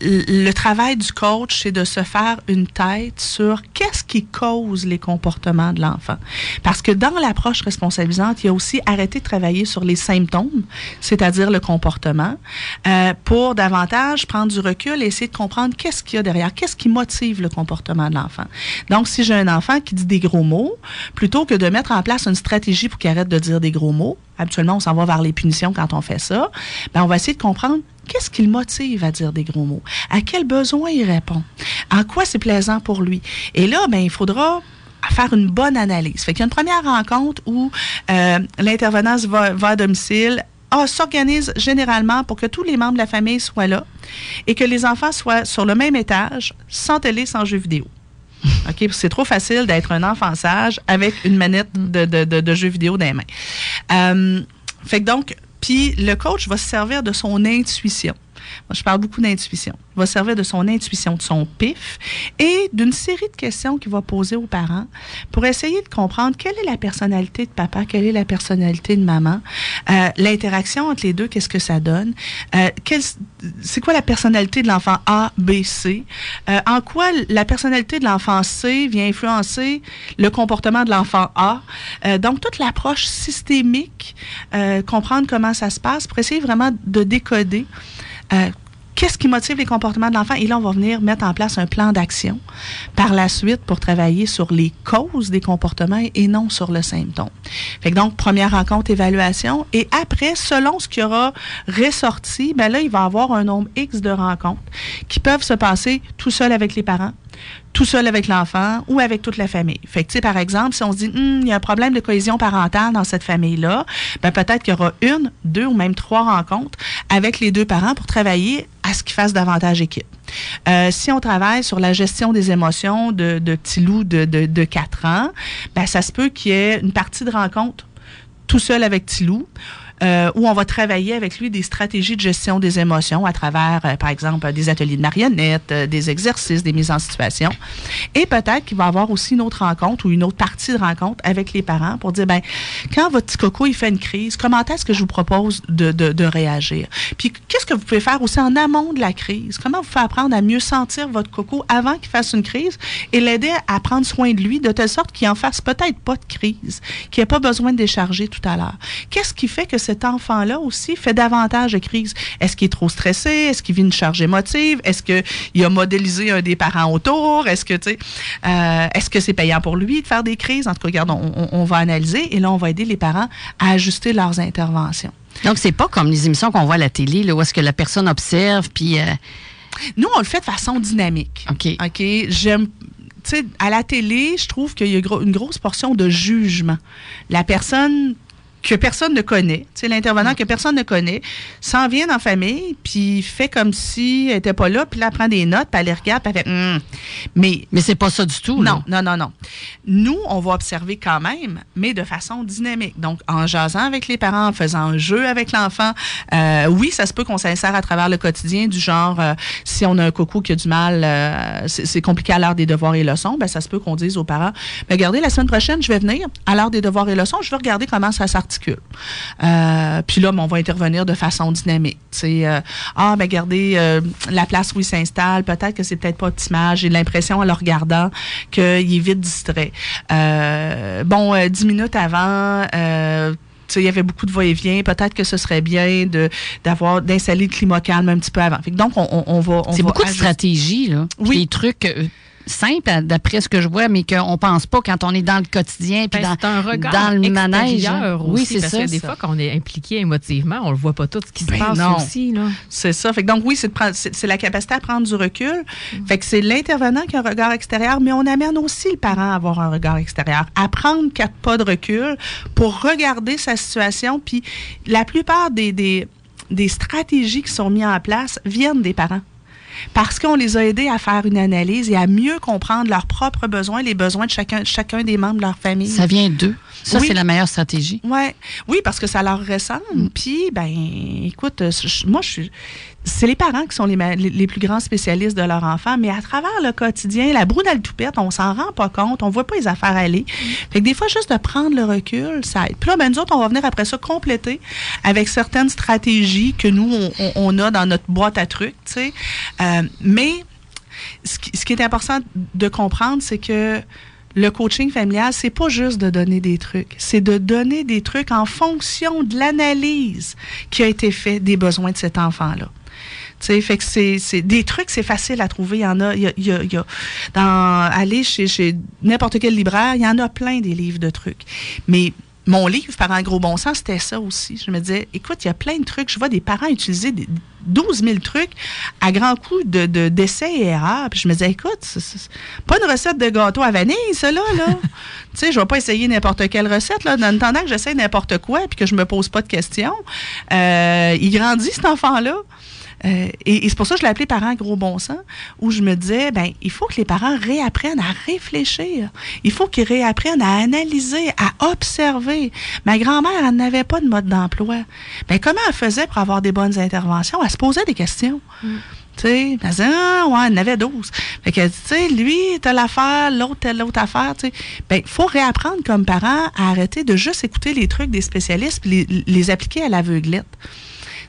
le travail du coach, c'est de se faire une tête sur qu'est-ce qui cause les comportements de l'enfant. Parce que dans l'approche responsabilisante, il y a aussi arrêté de travailler sur les symptômes, c'est-à-dire le comportement, euh, pour davantage prendre du recul et essayer de comprendre qu'est-ce qu'il y a derrière, qu'est-ce qui motive le comportement de l'enfant. Donc, si j'ai un enfant qui dit des gros mots, plutôt que de mettre en place une stratégie pour qu'il arrête de dire des gros mots, habituellement, on s'en va vers les punitions quand on fait ça, ben, on va essayer de comprendre qu'est-ce qui le motive à dire des gros mots? À quel besoin il répond? En quoi c'est plaisant pour lui? Et là, ben, il faudra faire une bonne analyse. Fait qu'il y a une première rencontre où euh, l'intervenant va, va à domicile, ah, s'organise généralement pour que tous les membres de la famille soient là et que les enfants soient sur le même étage, sans télé, sans jeux vidéo. OK? C'est trop facile d'être un enfant sage avec une manette de, de, de, jeux vidéo dans les mains. Euh, fait que donc, puis le coach va se servir de son intuition. Je parle beaucoup d'intuition. Il va servir de son intuition, de son pif et d'une série de questions qu'il va poser aux parents pour essayer de comprendre quelle est la personnalité de papa, quelle est la personnalité de maman, euh, l'interaction entre les deux, qu'est-ce que ça donne, euh, c'est quoi la personnalité de l'enfant A, B, C, euh, en quoi la personnalité de l'enfant C vient influencer le comportement de l'enfant A. Donc, toute l'approche systémique, comprendre comment ça se passe pour essayer vraiment de décoder euh, qu'est-ce qui motive les comportements de l'enfant? Et là, on va venir mettre en place un plan d'action par la suite pour travailler sur les causes des comportements et non sur le symptôme. Fait donc, première rencontre, évaluation. Et après, selon ce qui aura ressorti, ben là, il va y avoir un nombre X de rencontres qui peuvent se passer tout seul avec les parents, tout seul avec l'enfant ou avec toute la famille. Fait que, par exemple, si on se dit, Hum, il y a un problème de cohésion parentale dans cette famille-là, ben peut-être qu'il y aura une, deux ou même trois rencontres avec les deux parents pour travailler à ce qu'ils fassent davantage équipe. Euh, si on travaille sur la gestion des émotions de, de petits loups de, de, de 4 ans, ben ça se peut qu'il y ait une partie de rencontre tout seul avec Tilou euh, où on va travailler avec lui des stratégies de gestion des émotions à travers, euh, par exemple, des ateliers de marionnettes, euh, des exercices, des mises en situation. Et peut-être qu'il va avoir aussi une autre rencontre ou une autre partie de rencontre avec les parents pour dire, ben, quand votre petit coco, il fait une crise, comment est-ce que je vous propose de, de, de réagir? Puis, qu'est-ce que vous pouvez faire aussi en amont de la crise? Comment vous faire apprendre à mieux sentir votre coco avant qu'il fasse une crise et l'aider à prendre soin de lui de telle sorte qu'il en fasse peut-être pas de crise, qu'il n'ait pas besoin de décharger tout à l'heure? Qu'est-ce qui fait que cet enfant-là aussi fait davantage de crises? Est-ce qu'il est trop stressé? Est-ce qu'il vit une charge émotive? Est-ce qu'il a modélisé un des parents autour? Est-ce que, tu sais, euh, est-ce que c'est payant pour lui de faire des crises? En tout cas, regarde, on, on- on va analyser et là, on va aider les parents à ajuster leurs interventions. Donc, c'est pas comme les émissions qu'on voit à la télé, là, où est-ce que la personne observe, puis... euh, Nous, on le fait de façon dynamique. OK. OK? J'aime. Tu sais, à la télé, je trouve qu'il y a une grosse portion de jugement. La personne que personne ne connaît, tu sais, l'intervenant que personne ne connaît, s'en vient en famille, puis fait comme si elle n'était pas là, puis là, elle prend des notes, puis elle les regarde, puis elle fait Hum. Mais Mais c'est pas ça du tout, là. non, non, non, non. Nous, on va observer quand même, mais de façon dynamique. Donc, en jasant avec les parents, en faisant un jeu avec l'enfant. Euh, oui, ça se peut qu'on s'insère à travers le quotidien, du genre, euh, si on a un coco qui a du mal, euh, c'est compliqué à l'heure des devoirs et leçons, ben, ça se peut qu'on dise aux parents, ben, regardez, la semaine prochaine, je vais venir à l'heure des devoirs et leçons, je vais regarder comment ça s'articule. Euh, puis là, ben, on va intervenir de façon dynamique. Euh, ah, ben, regardez, euh, la place où il s'installe, peut-être que c'est peut-être pas optimal. J'ai l'impression, en le regardant, qu'il est vite distrait. Bon, dix minutes avant, il y avait beaucoup de va-et-vient. Peut-être que ce serait bien de d'avoir d'installer le climat calme un petit peu avant. Fait que donc, on, va. C'est beaucoup de stratégies, là. Oui. Des trucs simples, à- d'après ce que je vois, mais qu'on pense pas quand on est dans le quotidien, puis Ben, dans, c'est un regard dans le manège. Oui, c'est parce ça. que des ça. fois, quand on est impliqué émotivement, on le voit pas tout ce qui se Ben passe non. aussi. Là. C'est ça. Fait que donc oui, c'est la capacité à prendre du recul. Fait que c'est l'intervenant qui a un regard extérieur, mais on amène aussi le parent à avoir un regard extérieur, à prendre quatre pas de recul pour regarder sa situation. Puis la plupart des, des, des stratégies qui sont mises en place viennent des parents. Parce qu'on les a aidés à faire une analyse et à mieux comprendre leurs propres besoins, les besoins de chacun, chacun des membres de leur famille. Ça vient d'eux. Ça, Oui. c'est la meilleure stratégie. Ouais. Oui, parce que ça leur ressemble. Puis, ben, écoute, je- moi, je suis. C'est les parents qui sont les, les- plus grands spécialistes de leur enfant, mais à travers le quotidien, la broue dans le toupette, on s'en rend pas compte, on voit pas les affaires aller. Fait que des fois, juste de prendre le recul, ça aide. Puis là, ben, nous autres, on va venir après ça compléter avec certaines stratégies que nous, on, on- on a dans notre boîte à trucs, tu sais. Euh, mais ce qui, ce qui est important de comprendre, c'est que le coaching familial, c'est pas juste de donner des trucs, c'est de donner des trucs en fonction de l'analyse qui a été faite des besoins de cet enfant-là. Tu sais, fait que c'est, c'est des trucs, c'est facile à trouver. Il y en a, il y a, il y a- il y a- dans aller chez, chez n'importe quel libraire, il y en a plein des livres de trucs. Mais mon livre, par un gros bon sens, c'était ça aussi. Je me disais, écoute, il y a plein de trucs. Je vois des parents utiliser des 12 000 trucs à grands coups de, de, d'essais et erreurs. Puis je me disais, écoute, c'est, pas une recette de gâteau à vanille, ça, là. là. tu sais, je vais pas essayer n'importe quelle recette, là. En attendant que j'essaie n'importe quoi puis que je me pose pas de questions, euh, il grandit, cet enfant-là. Euh, et, et c'est pour ça que je l'ai appelé parents gros bon sens, où je me disais, ben, il faut que les parents réapprennent à réfléchir. Il faut qu'ils réapprennent à analyser, à observer. Ma grand-mère, elle n'avait pas de mode d'emploi. Ben, comment elle faisait pour avoir des bonnes interventions? Elle se posait des questions. Tu sais, elle disait, ah, ouais, elle en avait 12. Fait que, tu sais, lui, telle affaire, l'autre, telle autre affaire, tu sais. Ben, il faut réapprendre comme parent à arrêter de juste écouter les trucs des spécialistes puis les, les appliquer à l'aveuglette.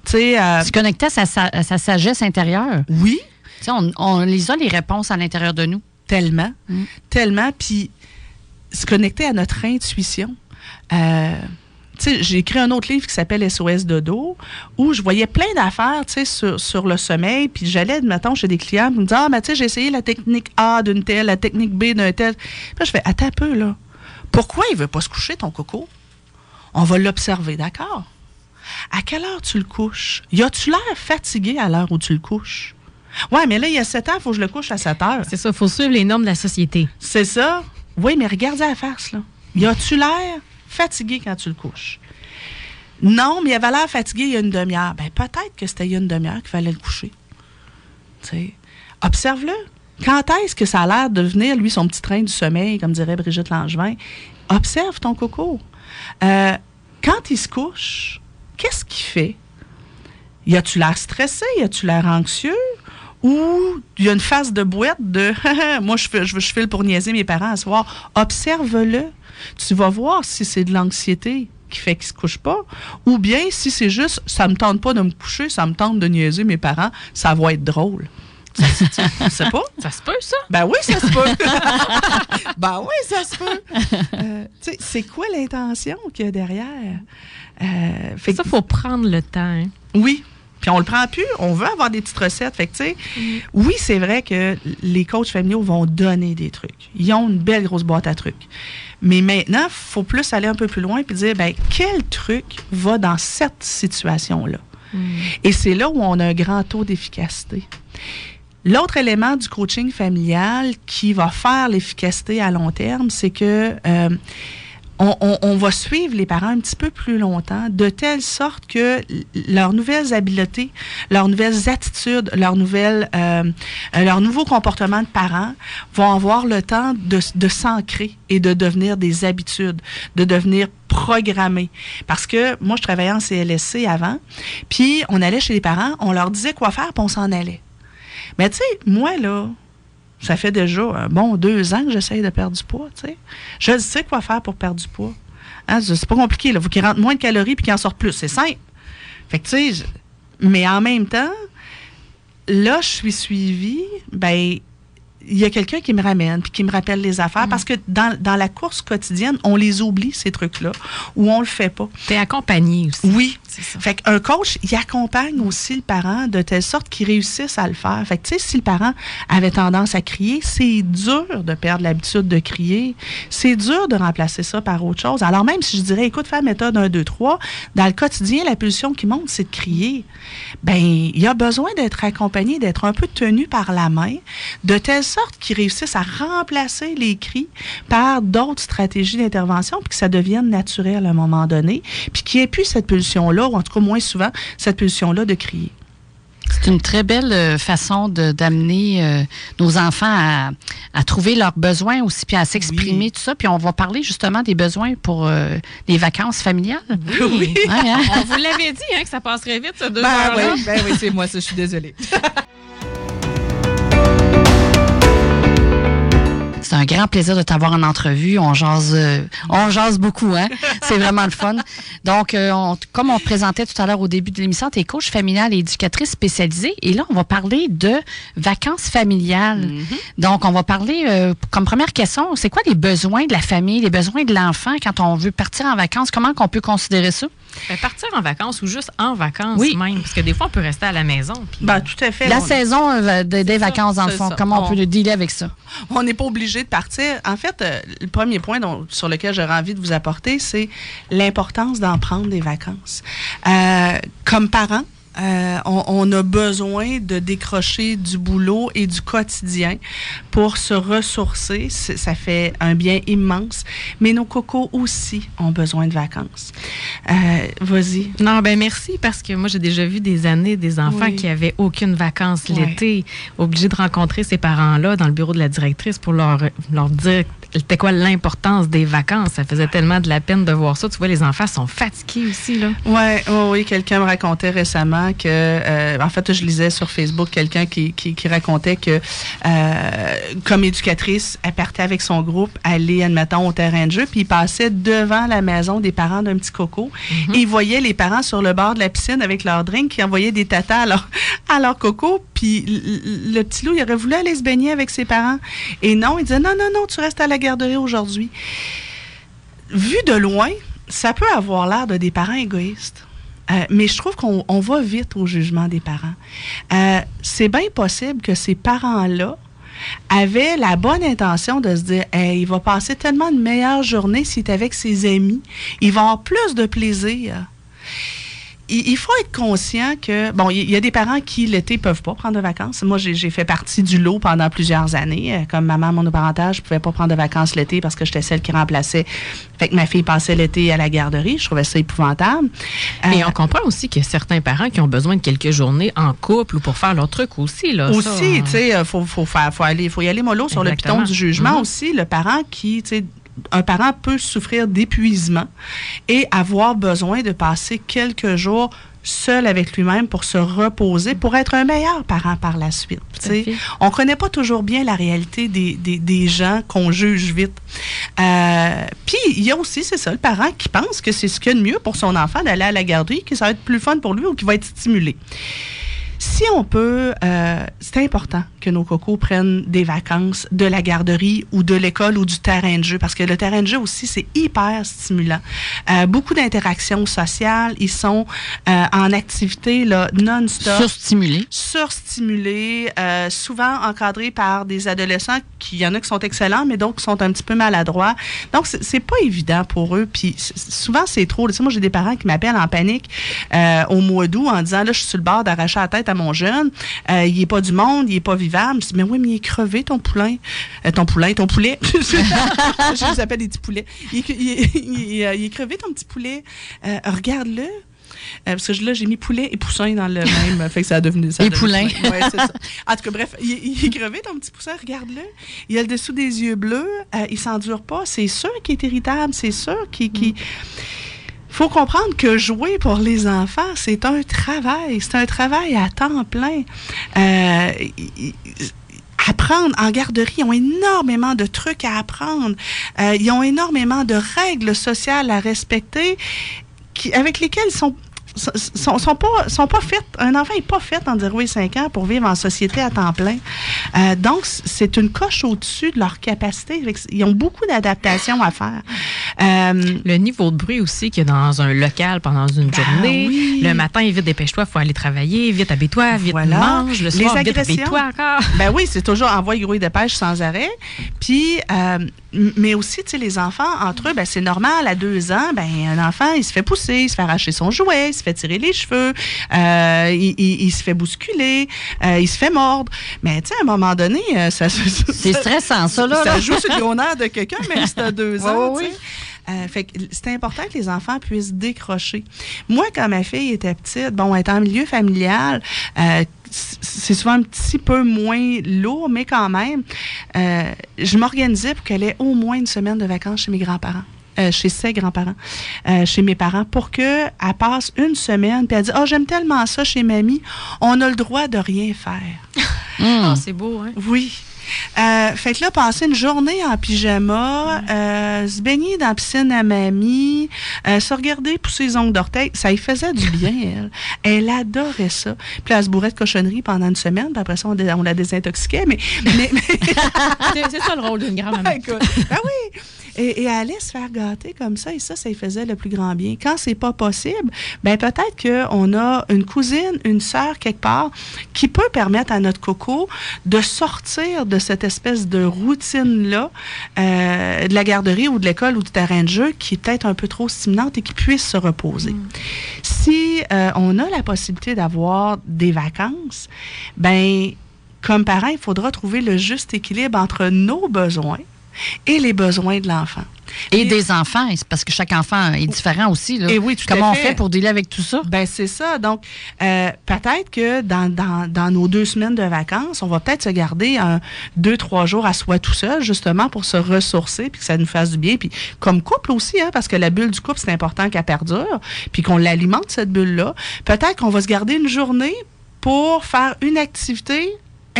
Tu sais, euh, Se connecter à sa, sa- à sa sagesse intérieure. oui, on, on les a, les réponses à l'intérieur de nous. tellement, Mm. tellement, puis se connecter à notre intuition. Euh, tu sais, j'ai écrit un autre livre qui s'appelle SOS Dodo, où je voyais plein d'affaires, tu sais, sur, sur le sommeil, puis j'allais, mettons, chez des clients, puis ils me disaient, ah, mais tu sais, j'ai essayé la technique A d'une telle, la technique B d'un tel. Puis je fais, attends un peu, là. Pourquoi il veut pas se coucher, ton coco? On va l'observer, d'accord? À quelle heure tu le couches? Y a-tu l'air fatigué à l'heure où tu le couches? Ouais, mais là, il y a 7 ans, il faut que je le couche à 7 heures. C'est ça, il faut suivre les normes de la société. C'est ça? Oui, mais regardez la face, là. Y a-tu l'air fatigué quand tu le couches? Non, mais il avait l'air fatigué il y a une demi-heure. Ben, peut-être que c'était il y a une demi-heure qu'il fallait le coucher. Tu sais, observe-le. Quand est-ce que ça a l'air de devenir, lui, son petit train du sommeil, comme dirait Brigitte Langevin? Observe ton coco. Euh, quand il se couche, qu'est-ce qu'il fait? Y a-tu l'air stressé? Y a-tu l'air anxieux? Ou il y a une face de boîte de moi, je, je, je file pour niaiser mes parents à soir. Observe-le. Tu vas voir si c'est de l'anxiété qui fait qu'il se couche pas, ou bien si c'est juste ça me tente pas de me coucher, ça me tente de niaiser mes parents, ça va être drôle. Ça, se pas? Ça se peut, ça? Ben oui, ça se peut. ben oui, ça se peut. Euh, tu sais, c'est quoi l'intention qu'il y a derrière? Euh, fait ça, il faut prendre le temps. Hein. Oui, puis on le prend plus, on veut avoir des petites recettes. Fait que, tu sais, mm-hmm. oui, c'est vrai que les coachs familiaux vont donner des trucs. Ils ont une belle grosse boîte à trucs. Mais maintenant, il faut plus aller un peu plus loin et dire, ben, quel truc va dans cette situation-là? Mm. Et c'est là où on a un grand taux d'efficacité. L'autre élément du coaching familial qui va faire l'efficacité à long terme, c'est que euh, on, va suivre les parents un petit peu plus longtemps, de telle sorte que leurs nouvelles habiletés, leurs nouvelles attitudes, leurs nouvelles, euh, euh, leurs nouveaux comportements de parents vont avoir le temps de, de s'ancrer et de devenir des habitudes, de devenir programmés. Parce que moi, je travaillais en CLSC avant, puis on allait chez les parents, on leur disait quoi faire, puis on s'en allait. Mais tu sais, moi, là, ça fait déjà un bon deux ans que j'essaye de perdre du poids, tu sais. Je sais quoi faire pour perdre du poids. Hein, c'est pas compliqué, là. Faut qu'il rentre moins de calories puis qu'il en sorte plus. C'est simple. Fait que, tu sais, mais en même temps, là, je suis suivie, ben, il y a quelqu'un qui me ramène puis qui me rappelle les affaires parce que dans, dans, la course quotidienne, on les oublie, ces trucs-là, ou on le fait pas. Tu es accompagné aussi. Oui. Ça. Fait qu'un coach, il accompagne aussi le parent de telle sorte qu'il réussisse à le faire. Fait que, tu sais, si le parent avait tendance à crier, c'est dur de perdre l'habitude de crier. C'est dur de remplacer ça par autre chose. Alors, même si je dirais, écoute, fais la méthode 1, 2, 3, dans le quotidien, la pulsion qui monte, c'est de crier. Ben, il y a besoin d'être accompagné, d'être un peu tenu par la main, de telle sorte qu'ils réussissent à remplacer les cris par d'autres stratégies d'intervention, puis que ça devienne naturel à un moment donné, puis qu'il n'y ait plus cette pulsion-là, ou en tout cas moins souvent, cette pulsion-là de crier. C'est une très belle euh, façon d'amener euh, nos enfants à, à, trouver leurs besoins aussi, puis à s'exprimer, tout ça. Puis on va parler justement des besoins pour euh, les vacances familiales. Oui. Hein? on vous l'avait dit hein, que ça passerait vite, ce deux ben, heures Oui, ben oui, c'est moi, ça, je suis désolée. C'est un grand plaisir de t'avoir en entrevue. On jase, euh, on jase beaucoup, hein. C'est vraiment le fun. Donc, euh, comme on présentait tout à l'heure au début de l'émission, tu es coach familiale et éducatrice spécialisée. Et là, on va parler de vacances familiales. Mm-hmm. Donc, on va parler, euh, comme première question, c'est quoi les besoins de la famille, les besoins de l'enfant quand on veut partir en vacances? Comment qu'on peut considérer ça? Ben, partir en vacances ou juste en vacances même, parce que des fois, on peut rester à la maison. Ben, tout à fait. La saison des vacances, dans le fond, comment on, peut le dealer avec ça? On n'est pas obligé de partir. En fait, euh, le premier point sur lequel j'aurais envie de vous apporter, c'est l'importance d'en prendre des vacances. Euh, comme parents, euh, on, a besoin de décrocher du boulot et du quotidien pour se ressourcer. Ça fait un bien immense. Mais nos cocos aussi ont besoin de vacances. Euh, Vas-y. Non, ben merci parce que moi j'ai déjà vu des années des enfants qui avaient aucune vacances l'été, obligés de rencontrer ces parents-là dans le bureau de la directrice pour leur leur dire c'était quoi l'importance des vacances. Ça faisait tellement de la peine de voir ça. Tu vois, les enfants sont fatigués aussi là. Ouais, oui, quelqu'un me racontait récemment que, euh, en fait, je lisais sur Facebook quelqu'un qui, qui, racontait que, euh, comme éducatrice, elle partait avec son groupe aller, admettons, au terrain de jeu, puis il passait devant la maison des parents d'un petit coco. Mhm. Et il voyait les parents sur le bord de la piscine avec leur drink qui envoyaient des tatas à leur, à leur coco. Puis le, petit loup, il aurait voulu aller se baigner avec ses parents. Et non, il disait non, non, non, tu restes à la garderie aujourd'hui. Vu de loin, ça peut avoir l'air de des parents égoïstes. Euh, mais je trouve qu'on va vite au jugement des parents. Euh, c'est bien possible que ces parents-là avaient la bonne intention de se dire il va passer tellement de meilleures journées s'il est avec ses amis, il va avoir plus de plaisir. Il, faut être conscient que, bon, il y, a des parents qui, l'été, peuvent pas prendre de vacances. Moi, j'ai fait partie du lot pendant plusieurs années. Euh, comme maman monoparentale, je pouvais pas prendre de vacances l'été parce que j'étais celle qui remplaçait. Fait que ma fille passait l'été à la garderie. Je trouvais ça épouvantable. Et on comprend aussi qu'il y a certains parents qui ont besoin de quelques journées en couple ou pour faire leur truc aussi, là. Aussi, tu sais, faut, faut, faire, faut aller, faut y aller mollo sur le piton du jugement mm-hmm. aussi. Le parent qui, tu sais, un parent peut souffrir d'épuisement et avoir besoin de passer quelques jours seul avec lui-même pour se reposer, pour être un meilleur parent par la suite. On ne connaît pas toujours bien la réalité des, des, gens qu'on juge vite. Euh, puis, il y a aussi, c'est ça, le parent qui pense que c'est ce qu'il y a de mieux pour son enfant d'aller à la garderie, que ça va être plus fun pour lui ou qu'il va être stimulé. Si on peut, euh, c'est important que nos cocos prennent des vacances de la garderie ou de l'école ou du terrain de jeu, parce que le terrain de jeu aussi, c'est hyper stimulant. Euh, beaucoup d'interactions sociales, ils sont euh, en activité non-stop. Surstimulés. Surstimulés, euh, souvent encadrés par des adolescents qui, y en a qui sont excellents, mais d'autres qui sont un petit peu maladroits. Donc, c'est pas évident pour eux. Puis souvent, c'est trop. Tu sais, moi, j'ai des parents qui m'appellent en panique au mois d'août en disant, là, je suis sur le bord d'arracher la tête à mon jeune. il n'est pas du monde, il n'est pas vivable. Je dis, mais oui, mais il est crevé, ton poulain. Euh, ton poulain, ton poulet. je les appelle des petits poulets. Il, il, est crevé, ton petit poulet. Euh, regarde-le. Euh, parce que là, j'ai mis poulet et poussin dans le même. fait que ça a devenu ça. Et poulain. Ouais, c'est ça. En tout cas, bref, il, est crevé, ton petit poussin, regarde-le. Il a le dessous des yeux bleus. Euh, il s'endure pas. C'est sûr qu'il est irritable. C'est sûr qu'il. Mm faut comprendre que jouer pour les enfants, c'est un travail. C'est un travail à temps plein. Euh, apprendre en garderie, ils ont énormément de trucs à apprendre. Euh, ils ont énormément de règles sociales à respecter qui, avec lesquelles ils sont sont, sont pas sont pas faites. Un enfant n'est pas fait en 0 et 5 ans pour vivre en société à temps plein. Euh, donc, c'est une coche au-dessus de leur capacité. Ils ont beaucoup d'adaptations à faire. Euh, le niveau de bruit aussi qu'il y a dans un local pendant une ben journée. Le matin, vite dépêche-toi, il faut aller travailler, vite habille-toi, vite mange. Le soir, Les vite habille-toi encore. Ben oui, c'est toujours envoie gros et dépêche sans arrêt. Puis, euh, mais aussi, tu sais, les enfants, entre eux, ben, c'est normal, à deux ans, ben, un enfant, il se fait pousser, il se fait arracher son jouet, il se fait tirer les cheveux, euh, il, se fait bousculer, euh, il se fait mordre. Mais, tu sais, à un moment donné, euh, ça... C'est stressant, ça, là. Ça joue sur le honneur de quelqu'un, même si t'as deux ans, fait que c'est important que les enfants puissent décrocher. Moi, quand ma fille était petite, bon, étant en milieu familial, c'est souvent un petit peu moins lourd, mais quand même, euh, je m'organisais pour qu'elle ait au moins une semaine de vacances chez mes grands-parents. Euh, chez ses grands-parents, euh, chez mes parents, pour qu'elle passe une semaine, puis elle dit, oh, j'aime tellement ça chez mamie, on a le droit de rien faire. Ah, c'est beau, hein? Oui. Euh, fait que là, passer une journée en pyjama, euh, se baigner dans la piscine à mamie, euh, se regarder pousser les ongles d'orteil, ça lui faisait du bien, elle. Elle adorait ça. Puis elle se bourrait de cochonnerie pendant une semaine, puis après ça, on, la désintoxiquait, mais... c'est ça le rôle d'une grand-maman. ben oui! Et, et, allait se faire gâter comme ça, et ça, ça lui faisait le plus grand bien. Quand c'est pas possible, ben peut-être qu'on a une cousine, une sœur quelque part qui peut permettre à notre coco de sortir de cette espèce de routine-là euh, de la garderie ou de l'école ou du terrain de jeu qui est peut-être un peu trop stimulante et qui puisse se reposer. Mm. Si euh, on a la possibilité d'avoir des vacances, ben comme parent, il faudra trouver le juste équilibre entre nos besoins et les besoins de l'enfant. Et, des enfants, parce que chaque enfant est différent aussi. Là. Et oui, Comment on fait pour dealer avec tout ça? Ben c'est ça. Donc, euh, peut-être que dans, dans, nos deux semaines de vacances, on va peut-être se garder un, deux, trois jours à soi tout seul, justement, pour se ressourcer, puis que ça nous fasse du bien. Puis comme couple aussi, hein, parce que la bulle du couple, c'est important qu'elle perdure, puis qu'on l'alimente, cette bulle-là. Peut-être qu'on va se garder une journée pour faire une activité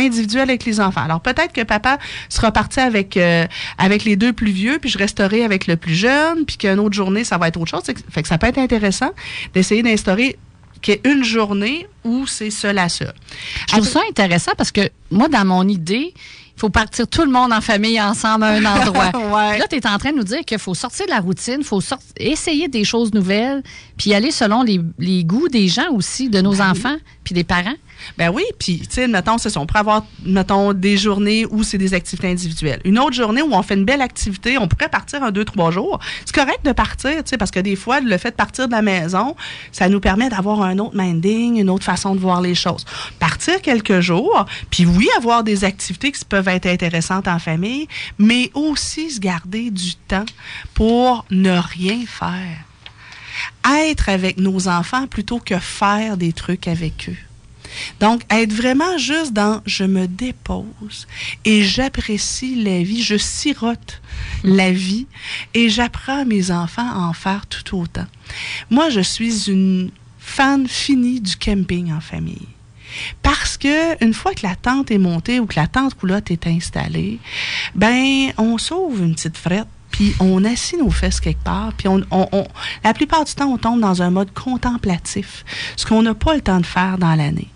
individuel avec les enfants. Alors peut-être que papa sera parti avec euh, avec les deux plus vieux, puis je resterai avec le plus jeune, puis qu'une autre journée ça va être autre chose. Fait que ça peut être intéressant d'essayer d'instaurer qu'il y ait une journée où c'est seul à seul. Je trouve ça intéressant parce que moi, dans mon idée, il faut partir tout le monde en famille ensemble à un endroit. Là, tu es en train de nous dire qu'il faut sortir de la routine, il faut essayer des choses nouvelles, puis aller selon les, goûts des gens aussi, de nos ben enfants, puis des parents. Ben oui, puis, tu sais, mettons, c'est. On pourrait avoir, mettons, des journées où c'est des activités individuelles. Une autre journée où on fait une belle activité, on pourrait partir un, deux, trois jours. C'est correct de partir, tu sais, parce que des fois, le fait de partir de la maison, ça nous permet d'avoir un autre minding, une autre façon de voir les choses. Partir quelques jours, puis oui, avoir des activités qui peuvent être intéressantes en famille, mais aussi se garder du temps pour ne rien faire être avec nos enfants plutôt que faire des trucs avec eux. Donc, être vraiment juste dans je me dépose et j'apprécie la vie, je sirote la vie et j'apprends à mes enfants à en faire tout autant. Moi, je suis une fan finie du camping en famille. Parce que une fois que la tente est montée ou que la tente coulotte est installée, ben on sauve une petite frette puis on assit nos fesses quelque part, puis on, on, on, la plupart du temps, on tombe dans un mode contemplatif, ce qu'on n'a pas le temps de faire dans l'année.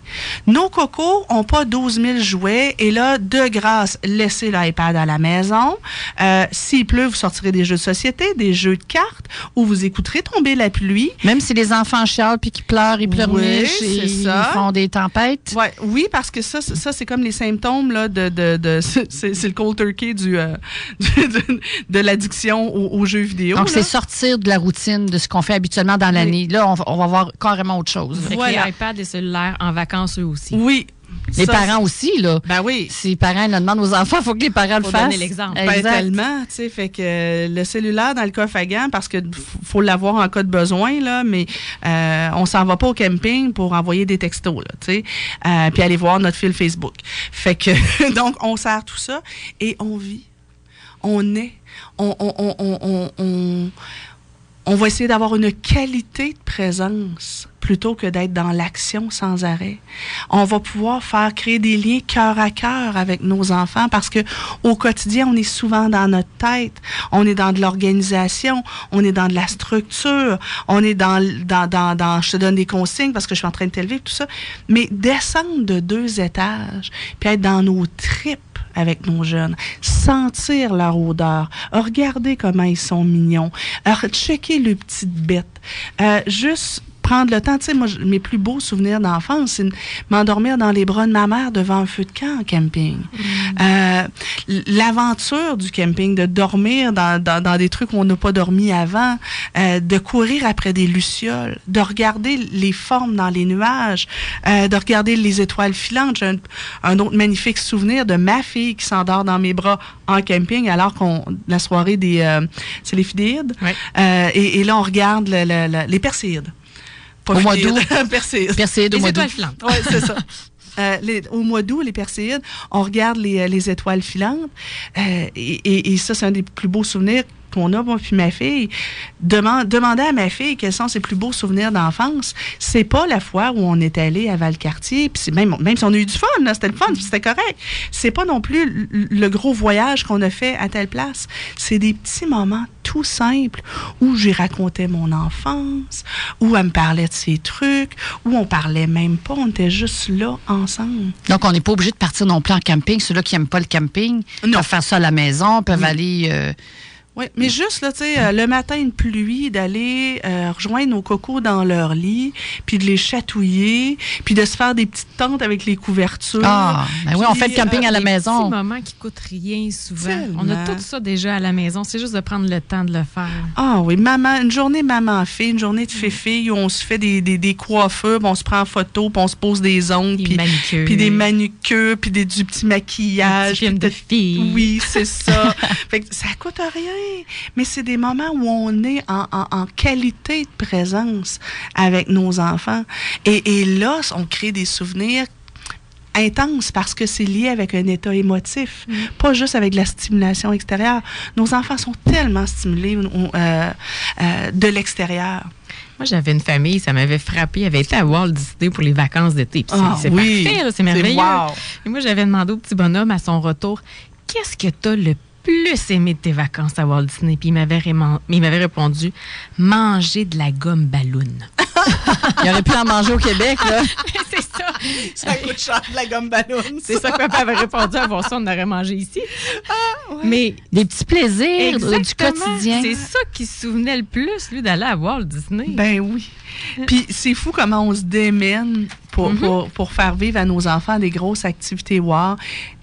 Nos cocos n'ont pas 12 000 jouets, et là, de grâce, laissez l'iPad à la maison. Euh, S'il pleut, vous sortirez des jeux de société, des jeux de cartes, ou vous écouterez tomber la pluie. Même si les enfants chialent puis qu'ils pleurent, ils pleurnichent, Oui, c'est ils ça. font des tempêtes. Ouais, oui, parce que ça, ça c'est comme les symptômes là, de, de, de c'est le cold turkey du, euh, de l'addiction aux, aux jeux vidéo. Donc, c'est sortir de la routine de ce qu'on fait habituellement dans l'année. Là, on, va- on va voir carrément autre chose. Que Voilà. les iPads et cellulaires en vacances, eux aussi. Oui. Les Ça, parents aussi, là. Ben oui. Si les parents le demandent aux enfants, il faut que les parents le fassent. donner l'exemple. Ben, tellement, tu sais, fait que euh, le cellulaire dans le coffre à gants, parce que faut l'avoir en cas de besoin, là, mais euh, on s'en va pas au camping pour envoyer des textos, là, tu sais, euh, puis aller voir notre fil Facebook. Fait que, donc, on sert tout ça et on vit. On est. On, va essayer d'avoir une qualité de présence plutôt que d'être dans l'action sans arrêt. On va pouvoir faire créer des liens cœur à cœur avec nos enfants parce que au quotidien, on est souvent dans notre tête, on est dans de l'organisation, on est dans de la structure, on est dans, dans je te donne des consignes parce que je suis en train de t'élever, tout ça. Mais descendre de deux étages, puis être dans nos tripes avec nos jeunes, sentir leur odeur, regarder comment ils sont mignons, checker les petites bêtes, euh, juste prendre le temps, tu sais, moi, mes plus beaux souvenirs d'enfance, c'est m'endormir dans les bras de ma mère devant un feu de camp en camping. Euh, l- L'aventure du camping, de dormir dans, dans, dans des trucs où on n'a pas dormi avant, euh, de courir après des lucioles, de regarder les formes dans les nuages, euh, de regarder les étoiles filantes. J'ai un, un autre magnifique souvenir de ma fille qui s'endort dans mes bras en camping alors qu'on la soirée des euh, c'est les fidéides. Ouais. Euh, et, et là on regarde le- le- le- les perséides. Au mois perséides. Au d'août. filantes. Oui, c'est ça. Euh, les- au mois d'août, les Perséides, on regarde les, euh, les étoiles filantes. euh, et, et- et ça, c'est un des plus beaux souvenirs qu'on a, moi puis ma fille. Demande, demander à ma fille quels sont ses plus beaux souvenirs d'enfance. C'est pas la fois où on est allé à Valcartier, puis c'est même, même si on a eu du fun, c'était le fun, c'était correct. C'est pas non plus le, gros voyage qu'on a fait à telle place. C'est des petits moments tout simples où j'ai raconté mon enfance, où elle me parlait de ses trucs, où on parlait même pas, on était juste là ensemble. Donc, on n'est pas obligé de partir non plus en camping. Ceux-là qui n'aiment pas le camping Non. peuvent faire ça à la maison, peuvent aller... euh, Oui, mais juste, là, tu sais, euh, le matin, une pluie, d'aller euh, rejoindre nos cocos dans leur lit, puis de les chatouiller, puis de se faire des petites tentes avec les couvertures. Ah, ben oui, on fait le camping euh, à la Des maison. petits moments qui coûtent rien souvent. Tellement. On a tout ça déjà à la maison. C'est juste de prendre le temps de le faire. Ah oui, maman, une journée maman-fille, une journée de fille où on se fait des, des, des coiffures, puis on se prend en photo, puis on se pose des ongles, Des puis des manucures, puis des, du petit Des maquillage. petits films de filles. Oui, c'est ça. fait que ça coûte rien. Mais c'est des moments où on est en, en- en qualité de présence avec nos enfants. Et, et là, on crée des souvenirs intenses parce que c'est lié avec un état émotif, Mm. pas juste avec la stimulation extérieure. Nos enfants sont tellement stimulés euh, euh, de l'extérieur. Moi, j'avais une famille, ça m'avait frappé. Elle avait été à Walt Disney pour les vacances d'été. C'est- Ah, c'est oui. parfait, c'est merveilleux. wow. Et moi, j'avais demandé au petit bonhomme à son retour Qu'est-ce que tu as le plus aimé de tes vacances à Walt Disney Puis il m'avait, répondu Manger de la gomme ballon. Il aurait pu en manger au Québec, là. c'est ça. Ça coûte cher de la gomme ballon. C'est ça que papa avait répondu à voir ça, on aurait mangé ici. Mais Des petits plaisirs du quotidien. c'est ça qui se souvenait le plus, lui, d'aller à Walt Disney. Ben oui. Puis c'est fou comment on se démène pour, pour, pour faire vivre à nos enfants des grosses activités wow.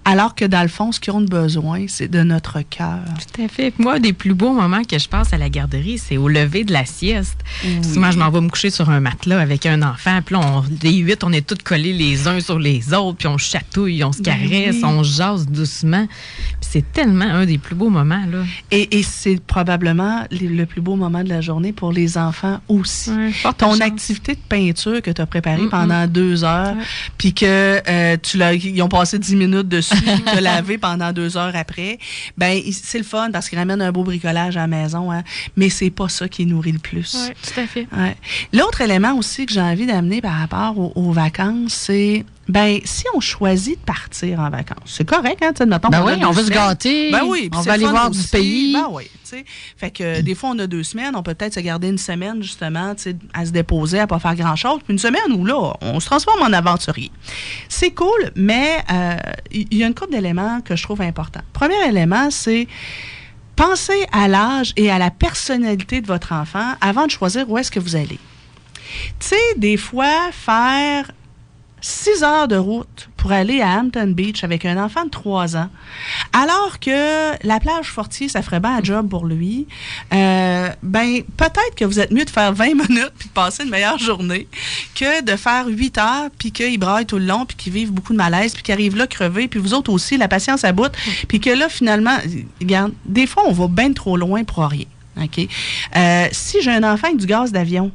Alors que dans le fond, ce qu'ils ont besoin, c'est de notre cœur. Tout à fait. Moi, un des plus beaux moments que je passe à la garderie, c'est au lever de la sieste. Souvent, je m'en vais me coucher sur un matelas avec un enfant. Puis là, on, les huit, on est tous collés les uns sur les autres. Puis on chatouille, on se Ben caresse, oui. on jase doucement. Puis c'est tellement un des plus beaux moments, là. Et, et c'est probablement les- le plus beau moment de la journée pour les enfants aussi. Ton chance. activité de peinture que tu as préparée pendant deux heures, puis que euh, tu l'as, ils ont passé dix minutes dessus, tu lavé pendant deux heures après, ben c'est le fun parce qu'ils ramènent un beau bricolage à la maison, hein, mais c'est pas ça qui nourrit le plus. Oui, tout à fait. Ouais. L'autre élément aussi que j'ai envie d'amener par rapport aux, aux vacances, c'est ben si on choisit de partir en vacances, c'est correct, hein, tu sais, mettons Ben a oui, on veut se gâter. Ben oui, on va aller voir du pays. Ben oui, tu sais. Fait que euh, des fois, on a deux semaines, on peut peut-être se garder une semaine, justement, tu sais, à se déposer, à pas faire grand-chose. Puis une semaine où, là, on se transforme en aventurier. C'est cool, mais euh, il y, y a une couple d'éléments que je trouve importants. Premier élément, c'est penser à l'âge et à la personnalité de votre enfant avant de choisir où est-ce que vous allez. Tu sais, des fois, faire six heures de route pour aller à Hampton Beach avec un enfant de trois ans, alors que la plage Fortier, ça ferait bien un job pour lui, euh, ben peut-être que vous êtes mieux de faire 20 minutes puis de passer une meilleure journée que de faire 8 heures puis qu'il braille tout le long puis qu'il vive beaucoup de malaise puis qu'il arrive là crevé puis vous autres aussi, la patience à bout puis que là, finalement, regarde, des fois, on va bien trop loin pour rien. OK? Euh, si j'ai un enfant avec du gaz d'avion,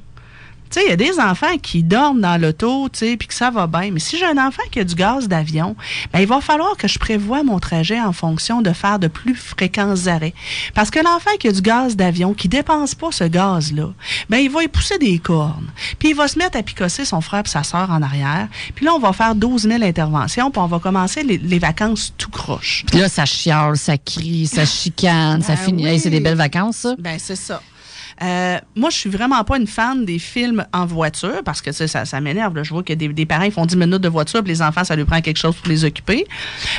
tu sais, il y a des enfants qui dorment dans l'auto, tu sais, puis que ça va bien. Mais si j'ai un enfant qui a du gaz d'avion, ben, il va falloir que je prévoie mon trajet en fonction de faire de plus fréquents arrêts. Parce que l'enfant qui a du gaz d'avion, qui dépense pas ce gaz-là, ben, il va y pousser des cornes. Puis il va se mettre à picosser son frère et sa sœur en arrière. Puis là, on va faire 12 000 interventions, puis on va commencer les, les vacances tout croche. Puis là, ça chiale, ça crie, ça chicane, ça Ben finit. Hey, c'est des belles vacances, ça. Ben, c'est ça. Euh, moi, je suis vraiment pas une fan des films en voiture parce que ça, ça m'énerve. Je vois que des, des parents ils font 10 minutes de voiture puis les enfants, ça lui prend quelque chose pour les occuper.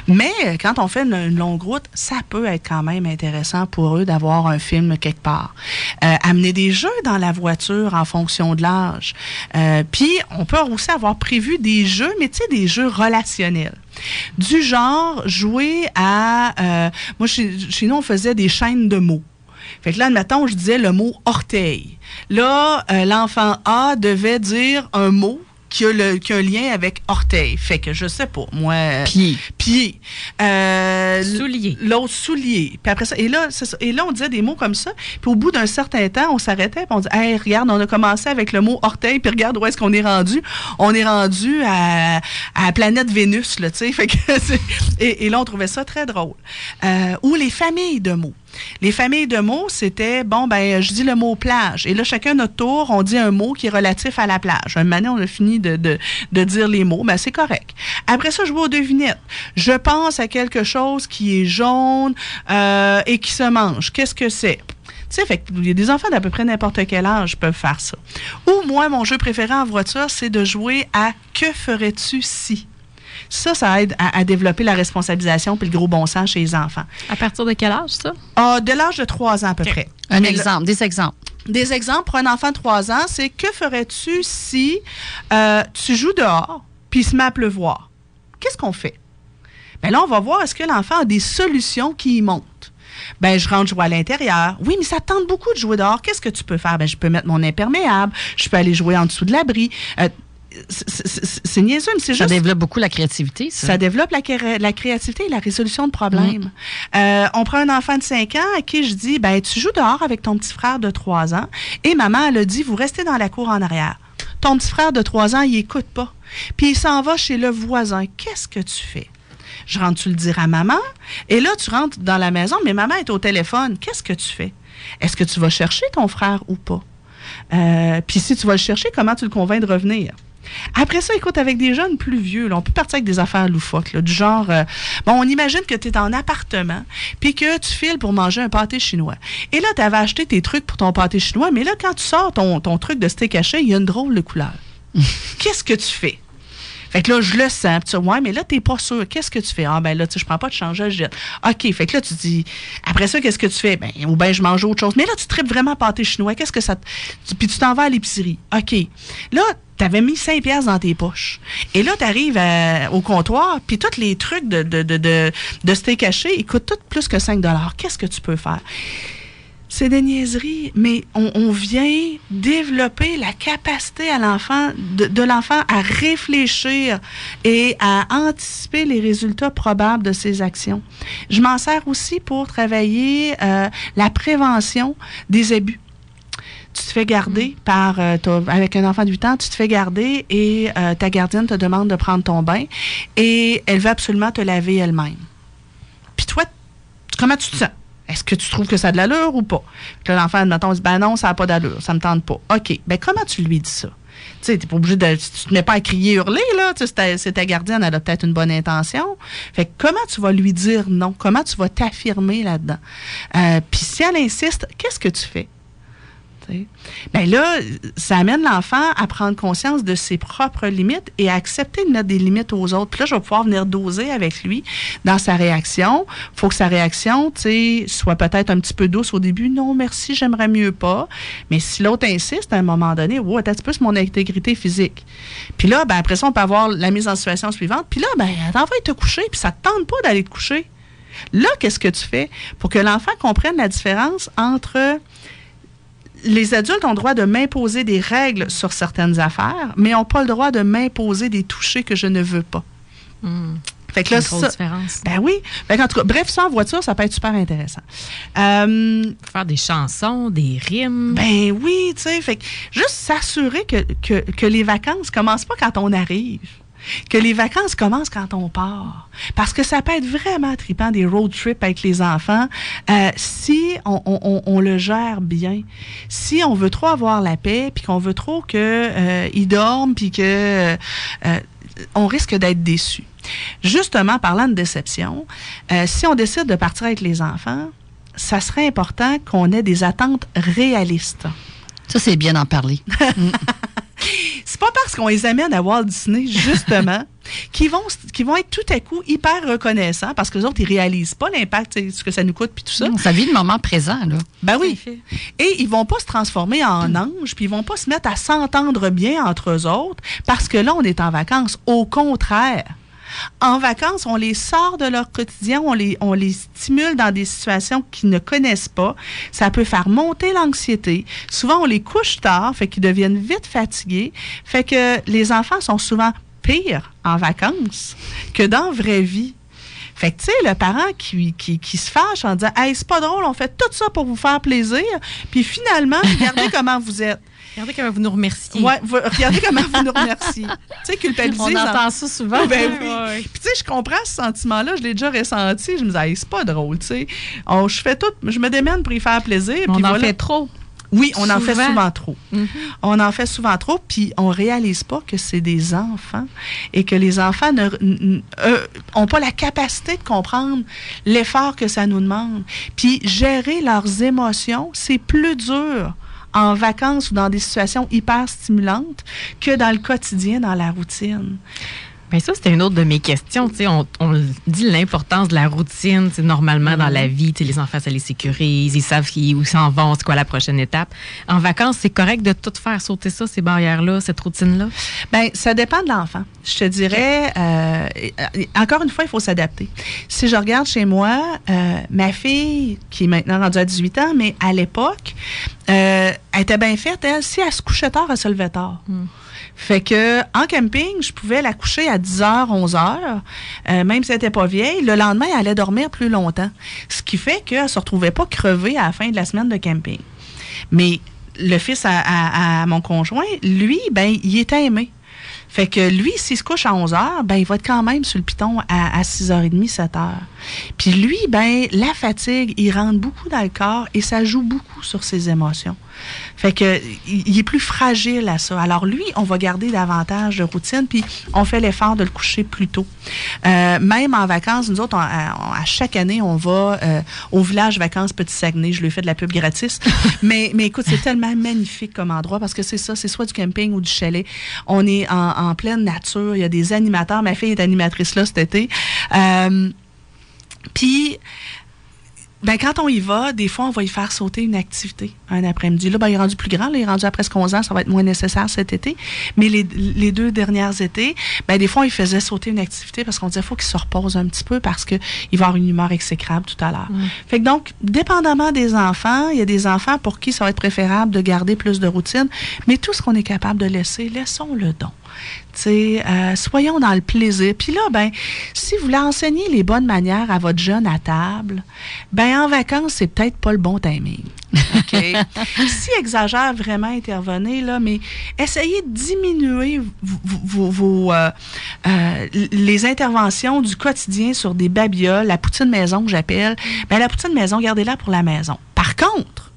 Mais euh, quand on fait une, une longue route, ça peut être quand même intéressant pour eux d'avoir un film quelque part. Euh, amener des jeux dans la voiture en fonction de l'âge. Euh, puis, on peut aussi avoir prévu des jeux, mais tu sais, des jeux relationnels. Du genre, jouer à... euh, moi, chez, chez nous, on faisait des chaînes de mots. Fait que là, admettons, je disais le mot orteil. Là, euh, l'enfant A devait dire un mot qui a, le, qui a un lien avec orteil. Fait que je sais pas, moi. euh, Pied. Pied. Euh, Soulier. L'autre soulier. Puis après ça, et là, ça. Et là, on disait des mots comme ça. Puis au bout d'un certain temps, on s'arrêtait. Puis on dit, hey, regarde, on a commencé avec le mot orteil. Puis regarde où est-ce qu'on est rendu. On est rendu à, à la planète Vénus, là, tu sais. Fait que et, et là, on trouvait ça très drôle. Euh, ou les familles de mots. Les familles de mots, c'était, bon, ben, je dis le mot plage. Et là, chacun notre tour, on dit un mot qui est relatif à la plage. Un moment on a fini de, dire les mots, ben, c'est correct. Après ça, je vois aux devinettes. Je pense à quelque chose qui est jaune euh, et qui se mange. Qu'est-ce que c'est? Tu sais, il y a des enfants d'à peu près n'importe quel âge peuvent faire ça. Ou moi, mon jeu préféré en voiture, c'est de jouer à Que ferais-tu si? Ça, ça aide à, à développer la responsabilisation puis le gros bon sens chez les enfants. À partir de quel âge, ça? Ah, de l'âge de 3 ans à peu près. Un Mais exemple, des exemples. des exemples pour un enfant de 3 ans, c'est que ferais-tu si euh, tu joues dehors puis il se met à pleuvoir? Qu'est-ce qu'on fait? Bien là, on va voir est-ce que l'enfant a des solutions qui y montent. Ben, je rentre jouer à l'intérieur. Oui, mais ça tente beaucoup de jouer dehors. Qu'est-ce que tu peux faire? Ben, je peux mettre mon imperméable. Je peux aller jouer en dessous de l'abri. Euh, c'est- niaiseux, mais c'est Ça juste développe beaucoup la créativité, ça. ça développe la, cré- la créativité et la résolution de problèmes. Euh, on prend un enfant de 5 ans à qui je dis, ben, tu joues dehors avec ton petit frère de 3 ans et maman, elle a dit, vous restez dans la cour en arrière. Ton petit frère de 3 ans, il écoute pas. Puis il s'en va chez le voisin. Qu'est-ce que tu fais? Je rentre-tu le dire à maman? Et là, tu rentres dans la maison, mais maman est au téléphone. Qu'est-ce que tu fais? Est-ce que tu vas chercher ton frère ou pas? Euh, Puis si tu vas le chercher, comment tu le convaincs de revenir? Après ça, écoute, avec des jeunes plus vieux, là, on peut partir avec des affaires loufoques, là, du genre, euh, bon, on imagine que tu es en appartement, puis que tu files pour manger un pâté chinois. Et là, tu avais acheté tes trucs pour ton pâté chinois, mais là, quand tu sors ton, ton truc de steak haché, il y a une drôle de couleur. Qu'est-ce que tu fais? Fait que là, je le sens. Tu dis, ouais, mais là, t'es pas sûr. Qu'est-ce que tu fais? Ah, ben là, tu sais, je prends pas de change, je jette. OK. Fait que là, tu dis, après ça, qu'est-ce que tu fais? Ben, ou ben, je mange autre chose. Mais là, tu tripes vraiment pâté chinois. Qu'est-ce que ça. Puis tu t'en vas à l'épicerie. OK. Là, tu avais mis 5 piastres dans tes poches. Et là, tu arrives au comptoir, puis tous les trucs de, de, de, de, de steak haché, ils coûtent tous plus que 5 Qu'est-ce que tu peux faire? C'est des niaiseries, mais on, on vient développer la capacité à l'enfant, de, de l'enfant à réfléchir et à anticiper les résultats probables de ses actions. Je m'en sers aussi pour travailler euh, la prévention des abus tu te fais garder par euh, avec un enfant de 8 ans, tu te fais garder et euh, ta gardienne te demande de prendre ton bain et elle veut absolument te laver elle-même. Puis toi, comment tu te sens? Est-ce que tu trouves que ça a de l'allure ou pas? Puis l'enfant, admettons, dit, ben non, ça n'a pas d'allure, ça me tente pas. OK. Ben comment tu lui dis ça? Tu sais, t'es pas obligé de. Tu te mets pas à crier, hurler, là. Tu sais, ta, c'est ta gardienne, elle a peut-être une bonne intention. Fait que comment tu vas lui dire non? Comment tu vas t'affirmer là-dedans? Euh, Puis si elle insiste, qu'est-ce que tu fais? Ben là, ça amène l'enfant à prendre conscience de ses propres limites et à accepter de mettre des limites aux autres. Puis là, je vais pouvoir venir doser avec lui dans sa réaction. faut que sa réaction, tu sais, soit peut-être un petit peu douce au début. Non, merci, j'aimerais mieux pas. Mais si l'autre insiste à un moment donné, wow, attends un petit peu, c'est mon intégrité physique. Puis là, ben après ça, on peut avoir la mise en situation suivante. Puis là, ben, t'en vas te coucher, puis ça te tente pas d'aller te coucher. Là, qu'est-ce que tu fais? Pour que l'enfant comprenne la différence entre les adultes ont le droit de m'imposer des règles sur certaines affaires, mais n'ont pas le droit de m'imposer des touchés que je ne veux pas. Hmm. Fait que là, Une grosse ça, différence. ben oui. Fait qu'en tout cas, bref, ça en voiture, ça peut être super intéressant. Euh, Faire des chansons, des rimes. ben oui, tu sais, fait que juste s'assurer que, que, que les vacances commencent pas quand on arrive. Que les vacances commencent quand on part. Parce que ça peut être vraiment trippant des road trips avec les enfants euh, si on, on- on- on le gère bien. Si on veut trop avoir la paix, puis qu'on veut trop que euh, dorment, puis que euh, on risque d'être déçu. Justement, parlant de déception, si on décide de partir avec les enfants, ça serait important qu'on ait des attentes réalistes. Ça, c'est bien d'en parler. C'est pas parce qu'on les amène à Walt Disney, justement, qu'ils vont, qu'ils vont être tout à coup hyper reconnaissants parce que les autres, ils réalisent pas l'impact, ce que ça nous coûte, puis tout ça. Ça vit le moment présent, là. Ben oui. Et ils vont pas se transformer en anges, puis ils vont pas se mettre à s'entendre bien entre eux autres parce que là, on est en vacances. Au contraire. En vacances, on les sort de leur quotidien, on les, on les stimule dans des situations qu'ils ne connaissent pas. Ça peut faire monter l'anxiété. Souvent, on les couche tard, fait qu'ils deviennent vite fatigués. Fait que les enfants sont souvent pires en vacances que dans vraie vie. Fait que, tu sais, le parent qui, qui, qui se fâche en disant Hey, c'est pas drôle, on fait tout ça pour vous faire plaisir, puis finalement, regardez comment vous êtes. Regardez comment vous nous remerciez. Ouais, vous- regardez comment vous nous remerciez. Tu sais, culpabiliser. On entend ça souvent. Ben oui. ouais, ouais. Puis tu sais, je comprends ce sentiment-là, je l'ai déjà ressenti. Je me disais, Hey, c'est pas drôle, tu sais. Je fais tout, je me démène pour y faire plaisir. On puis en voilà. fait trop. Oui, on en fait Souvent. trop. Mhm. On en fait souvent trop, puis on réalise pas que c'est des enfants et que les enfants ne n- n- euh, ont pas la capacité de comprendre l'effort que ça nous demande. Puis gérer leurs émotions, c'est plus dur en vacances ou dans des situations hyper stimulantes que dans le quotidien, dans la routine. Ben ça, c'était une autre de mes questions. On, on dit l'importance de la routine. normalement, dans la vie, tu sais, les enfants, ça les sécurise. Ils savent où ils s'en vont, c'est quoi la prochaine étape. En vacances, c'est correct de tout faire sauter ça, ces barrières-là, cette routine-là? Ben, ça dépend de l'enfant. Je te dirais, euh, encore une fois, il faut s'adapter. Si je regarde chez moi, euh, ma fille, qui est maintenant rendue à 18 ans, mais à l'époque, euh, elle était bien faite, elle. Si elle se couchait tard, elle se levait tard. Mm. Fait que en camping, je pouvais la coucher à 10h, 11h, euh, même si elle n'était pas vieille. Le lendemain, elle allait dormir plus longtemps. Ce qui fait qu'elle ne se retrouvait pas crevée à la fin de la semaine de camping. Mais le fils à, mon conjoint, lui, ben, il était aimé. Fait que lui, s'il se couche à 11 h, ben, il va être quand même sur le piton à, à 6h30, 7 h. Puis lui, ben la fatigue, il rentre beaucoup dans le corps et ça joue beaucoup sur ses émotions. Fait que il est plus fragile à ça. Alors lui, on va garder davantage de routine, puis on fait l'effort de le coucher plus tôt. Euh, même en vacances, nous autres, à, chaque année, on va euh, au village vacances Petit Saguenay. Je lui ai fait de la pub gratis. mais, mais écoute, c'est tellement magnifique comme endroit parce que c'est ça, c'est soit du camping ou du chalet. On est en, pleine nature. Il y a des animateurs. Ma fille est animatrice là cet été. Euh, puis ben, quand on y va, des fois, on va y faire sauter une activité un après-midi. Là, ben, il est rendu plus grand, là, il est rendu à presque 11 ans, ça va être moins nécessaire cet été. Mais les, les deux dernières étés, ben, des fois, il faisait sauter une activité parce qu'on disait, faut qu'il se repose un petit peu parce qu'il va avoir une humeur exécrable tout à l'heure. Fait que donc, dépendamment des enfants, il y a des enfants pour qui ça va être préférable de garder plus de routine, mais tout ce qu'on est capable de laisser, laissons le don. Euh, soyons dans le plaisir. Puis là, ben, si vous voulez enseigner les bonnes manières à votre jeune à table, ben en vacances, c'est peut-être pas le bon timing. OK? si exagère vraiment, intervenez, là, mais essayez de diminuer vos, euh, euh, les interventions du quotidien sur des babioles, la poutine maison que j'appelle. Ben, la poutine maison, gardez-la pour la maison. Par contre,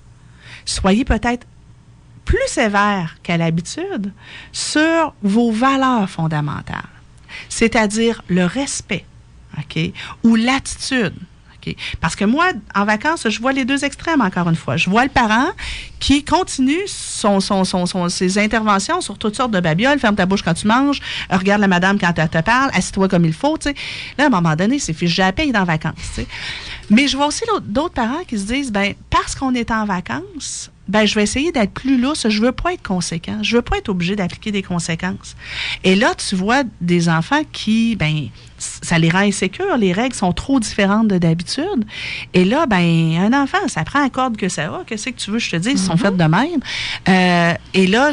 soyez peut-être plus sévère qu'à l'habitude sur vos valeurs fondamentales, c'est-à-dire le respect, OK, ou l'attitude. Parce que moi, en vacances, je vois les deux extrêmes, encore une fois. Je vois le parent qui continue ses interventions sur toutes sortes de babioles. Ferme ta bouche quand tu manges, regarde la madame quand elle te parle, assieds-toi comme il faut. Là, à un moment donné, c'est fiche à paye dans vacances. Mais je vois aussi d'autres parents qui se disent, ben parce qu'on est en vacances, ben je vais essayer d'être plus lousse. Je veux pas être conséquent. Je veux pas être obligé d'appliquer des conséquences. Et là, tu vois des enfants qui, ben, ça les rend insécures. Les règles sont trop différentes de d'habitude. Et là, ben, un enfant, ça prend un corde que ça va. Qu'est-ce que tu veux, je te dis, ils sont mm-hmm. faits de même. Euh, et là,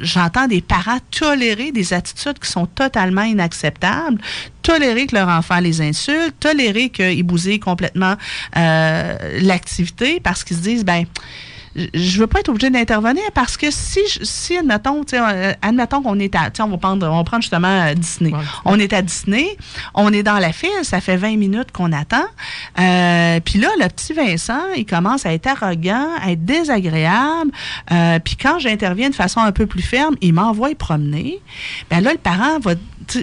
j'entends des parents tolérer des attitudes qui sont totalement inacceptables, tolérer que leur enfant les insulte, tolérer qu'ils bousillent complètement euh, l'activité parce qu'ils se disent, ben, je veux pas être obligé d'intervenir parce que si, si admettons, euh, admettons qu'on est à, on va prendre, on va prendre justement euh, Disney. On est à Disney, on est dans la file, ça fait 20 minutes qu'on attend. Euh, puis là, le petit Vincent, il commence à être arrogant, à être désagréable. Euh, puis quand j'interviens de façon un peu plus ferme, il m'envoie promener. Ben là, le parent va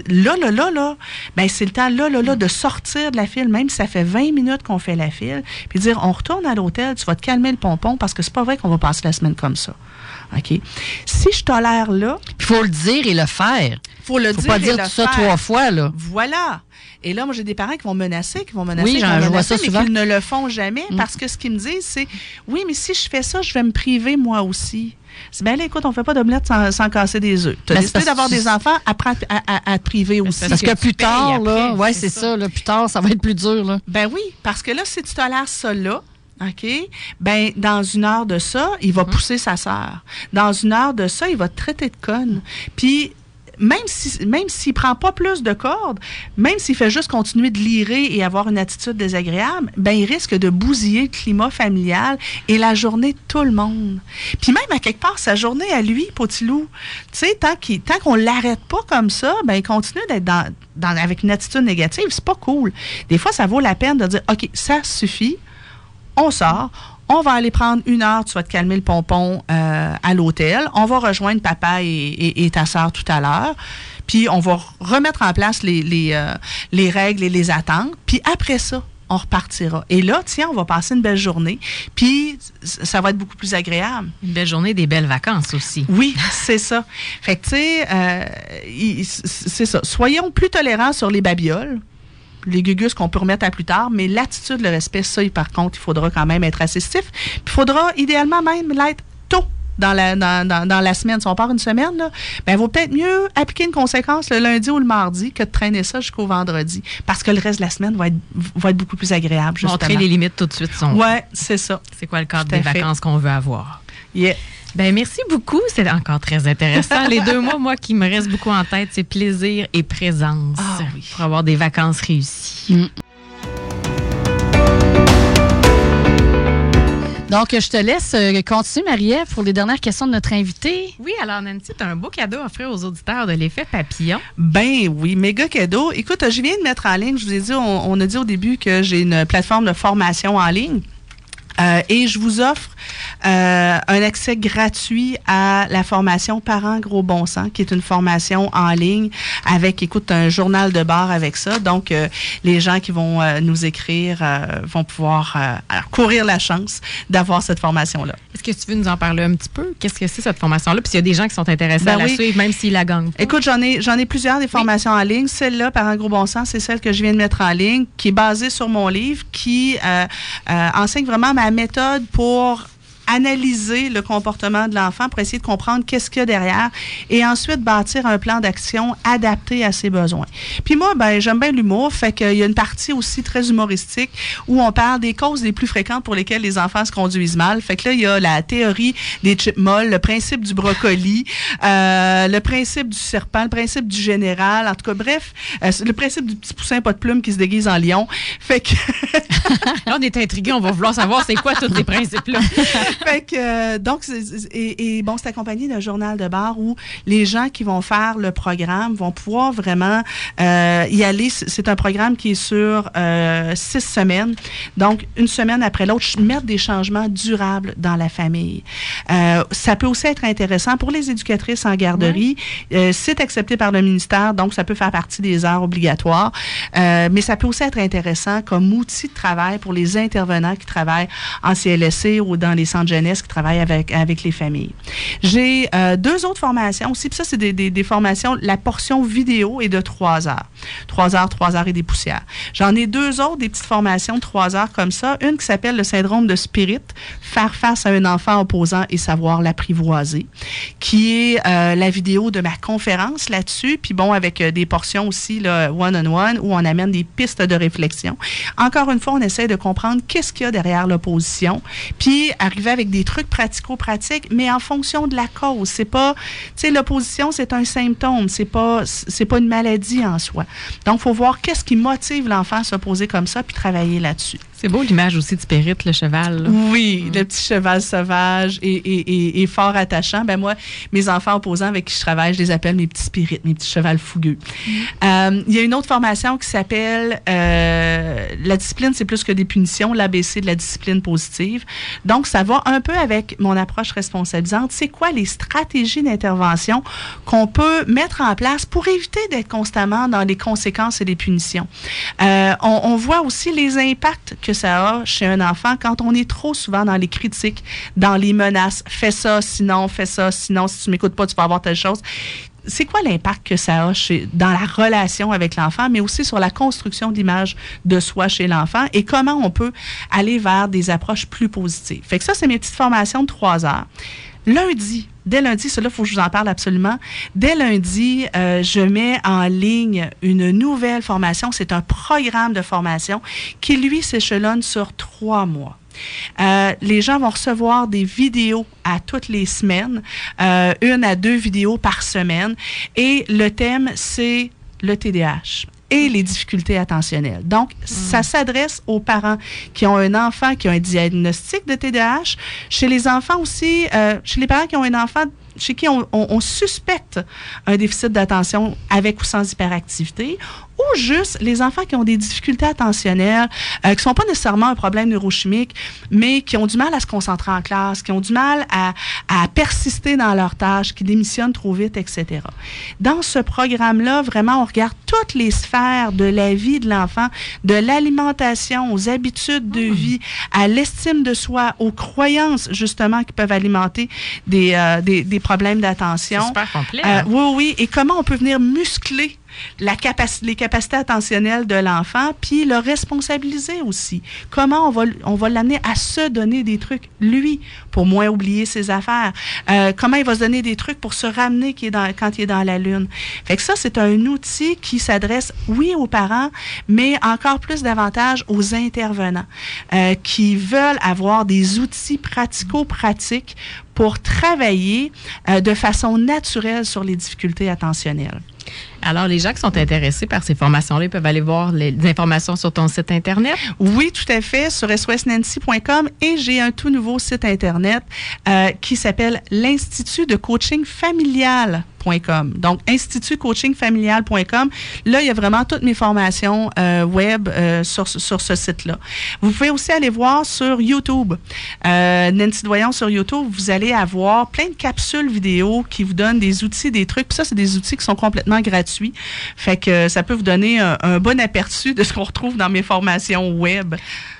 là, là, là, là, ben c'est le temps, là, là, là, de sortir de la file, même si ça fait 20 minutes qu'on fait la file, puis dire, on retourne à l'hôtel, tu vas te calmer le pompon, parce que c'est pas vrai qu'on va passer la semaine comme ça. OK? Si je tolère là... Il faut le dire et le faire. faut le faut dire pas dire tout ça trois fois, là. Voilà. Et là, moi, j'ai des parents qui vont menacer, qui vont menacer, oui, qui vont menacer, mais qui ne le font jamais mm. parce que ce qu'ils me disent, c'est oui, mais si je fais ça, je vais me priver moi aussi. C'est bien, là, écoute, on fait pas d'omelette sans, sans casser des œufs. Tu as décidé d'avoir des enfants, apprends à, à, te priver aussi. Parce que, plus tard, là, ouais, c'est ça, là, plus tard, ça va être plus dur, là. Ben oui, parce que là, si tu tolères ça là, OK? Ben, dans une heure de ça, il va mm-hmm. pousser sa sœur. Dans une heure de ça, il va te traiter de conne. Puis, même si même s'il prend pas plus de cordes, même s'il fait juste continuer de lirer et avoir une attitude désagréable, ben il risque de bousiller le climat familial et la journée de tout le monde. Puis même à quelque part sa journée à lui, Potilou, tu sais tant qu'il tant qu'on l'arrête pas comme ça, ben il continue d'être dans, dans, avec une attitude négative, c'est pas cool. Des fois ça vaut la peine de dire OK, ça suffit. On sort, on va aller prendre une heure, tu vas te calmer le pompon euh, à l'hôtel. On va rejoindre papa et, ta soeur tout à l'heure. Puis on va remettre en place les, les, euh, les règles et les attentes. Puis après ça, on repartira. Et là, tiens, on va passer une belle journée, puis ça va être beaucoup plus agréable. Une belle journée, des belles vacances aussi. Oui, c'est ça. Fait que, tu sais, euh, c'est ça. Soyons plus tolérants sur les babioles les gugus qu'on peut remettre à plus tard, mais l'attitude, le respect, ça, par contre, il faudra quand même être assistif. Puis il faudra idéalement même l'être tôt dans la, dans, dans, la semaine. Si on part une semaine, là, ben, il vaut peut-être mieux appliquer une conséquence le lundi ou le mardi que de traîner ça jusqu'au vendredi. Parce que le reste de la semaine va être, va être beaucoup plus agréable, justement. Montrer les limites tout de suite. Oui, c'est ça. C'est quoi le cadre des vacances qu'on veut avoir? Yeah. Ben merci beaucoup. C'est encore très intéressant. Les deux mots, moi, qui me restent beaucoup en tête, c'est plaisir et présence ah pour avoir des vacances réussies. Mm. Donc, je te laisse euh, continuer, Marie-Ève, pour les dernières questions de notre invité. Oui, alors Nancy, tu as un beau cadeau à offrir aux auditeurs de l'effet papillon. Ben oui, méga cadeau. Écoute, je viens de mettre en ligne, je vous ai dit, on a dit au début que j'ai une plateforme de formation en ligne. Euh, et je vous offre euh, un accès gratuit à la formation Parents Gros Bon Sens, qui est une formation en ligne avec, écoute, un journal de bord avec ça. Donc, euh, les gens qui vont nous écrire vont pouvoir courir la chance d'avoir cette formation-là. Est-ce que tu veux nous en parler un petit peu? Qu'est-ce que c'est cette formation-là? Puis s'il y a des gens qui sont intéressés à ben la suivre, même s'ils la gagnent Écoute, j'en ai, j'en ai plusieurs des formations en ligne. Celle-là, Parents Gros Bon Sens, c'est celle que je viens de mettre en ligne, qui est basée sur mon livre, qui enseigne vraiment ma méthode pour analyser le comportement de l'enfant pour essayer de comprendre qu'est-ce qu'il y a derrière et ensuite bâtir un plan d'action adapté à ses besoins. Puis moi, ben, j'aime bien l'humour, fait qu'il y a une partie aussi très humoristique où on parle des causes les plus fréquentes pour lesquelles les enfants se conduisent mal. Fait que là, il y a la théorie des chips molles, le principe du brocoli, euh, le principe du serpent, le principe du général, en tout cas, bref, euh, le principe du petit poussin pas de plume qui se déguise en lion. Fait que... là, on est intrigués, on va vouloir savoir c'est quoi tous ces principes-là. fait que, euh, donc, et, bon, c'est accompagné d'un journal de bar où les gens qui vont faire le programme vont pouvoir vraiment euh, y aller. C'est un programme qui est sur euh, six semaines. Donc, une semaine après l'autre, mettre des changements durables dans la famille. ça peut aussi être intéressant pour les éducatrices en garderie. c'est accepté par le ministère, donc ça peut faire partie des heures obligatoires. mais ça peut aussi être intéressant comme outil de travail pour les intervenants qui travaillent en CLSC ou dans les centres jeunesse qui travaille avec, avec les familles. J'ai euh, deux autres formations aussi, puis ça, c'est des, des, formations, la portion vidéo est de trois heures. Trois heures, trois heures et des poussières. J'en ai deux autres, des petites formations de trois heures comme ça. Une qui s'appelle le syndrome de Spirit, faire face à un enfant opposant et savoir l'apprivoiser, qui est euh, la vidéo de ma conférence là-dessus, puis bon, avec euh, des portions aussi, one-on-one, où on amène des pistes de réflexion. Encore une fois, on essaie de comprendre qu'est-ce qu'il y a derrière l'opposition, puis arriver avec des trucs pratico-pratiques, mais en fonction de la cause. C'est pas, tu sais, l'opposition, c'est un symptôme, c'est pas, c'est pas une maladie en soi. Donc, faut voir qu'est-ce qui motive l'enfant à s'opposer comme ça, puis travailler là-dessus. C'est beau l'image aussi de Spirit, le cheval. Oui, le petit cheval sauvage et, et, fort attachant. Ben moi, mes enfants opposants avec qui je travaille, je les appelle mes petits spirits, mes petits chevals fougueux. Euh, il y a une autre formation qui s'appelle euh, La discipline, c'est plus que des punitions, l'ABC de la discipline positive. Donc, ça va un peu avec mon approche responsabilisante. C'est quoi les stratégies d'intervention qu'on peut mettre en place pour éviter d'être constamment dans les conséquences et les punitions? Euh, on, on voit aussi les impacts que ça a chez un enfant quand on est trop souvent dans les critiques, dans les menaces. Fais ça, sinon, fais ça, sinon, si tu m'écoutes pas, tu vas avoir telle chose c'est quoi l'impact que ça a chez, dans la relation avec l'enfant, mais aussi sur la construction d'image de soi chez l'enfant et comment on peut aller vers des approches plus positives? Fait que ça, c'est mes petites formations de trois heures. Lundi, dès lundi, cela, faut que je vous en parle absolument. Dès lundi, euh, je mets en ligne une nouvelle formation. C'est un programme de formation qui, lui, s'échelonne sur trois mois. Euh, les gens vont recevoir des vidéos à toutes les semaines, euh, une à deux vidéos par semaine. Et le thème, c'est le TDAH et les difficultés attentionnelles. Donc, ça mm. s'adresse aux parents qui ont un enfant qui a un diagnostic de TDAH. Chez les enfants aussi, euh, chez les parents qui ont un enfant chez qui on, suspecte un déficit d'attention avec ou sans hyperactivité, ou juste les enfants qui ont des difficultés attentionnelles, euh, qui ne sont pas nécessairement un problème neurochimique, mais qui ont du mal à se concentrer en classe, qui ont du mal à, à persister dans leurs tâches, qui démissionnent trop vite, etc. Dans ce programme-là, vraiment, on regarde toutes les sphères de la vie de l'enfant, de l'alimentation aux habitudes de hmm. vie, à l'estime de soi, aux croyances, justement, qui peuvent alimenter des, euh, des, des problèmes d'attention. super complet. Euh, hein? oui, oui, et comment on peut venir muscler la les capacités attentionnelles de l'enfant, puis le responsabiliser aussi. Comment on va, on va l'amener à se donner des trucs, lui, pour moins oublier ses affaires. Euh, comment il va se donner des trucs pour se ramener quand il est dans la lune. Fait que ça, c'est un outil qui s'adresse, oui, aux parents, mais encore plus davantage aux intervenants euh, qui veulent avoir des outils pratico-pratiques pour travailler euh, de façon naturelle sur les difficultés attentionnelles. Alors, les gens qui sont intéressés par ces formations-là, ils peuvent aller voir les informations sur ton site Internet. Oui, tout à fait, sur swsnancy.com et j'ai un tout nouveau site Internet euh, qui s'appelle l'Institut de coaching familial donc, institutcoachingfamilial.com. Là, il y a vraiment toutes mes formations euh, web euh, sur, sur ce site-là. Vous pouvez aussi aller voir sur YouTube. Euh, Nancy Doyon sur YouTube, vous allez avoir plein de capsules vidéo qui vous donnent des outils, des trucs. Puis ça, c'est des outils qui sont complètement gratuits. Fait que ça peut vous donner un bon aperçu de ce qu'on retrouve dans mes formations web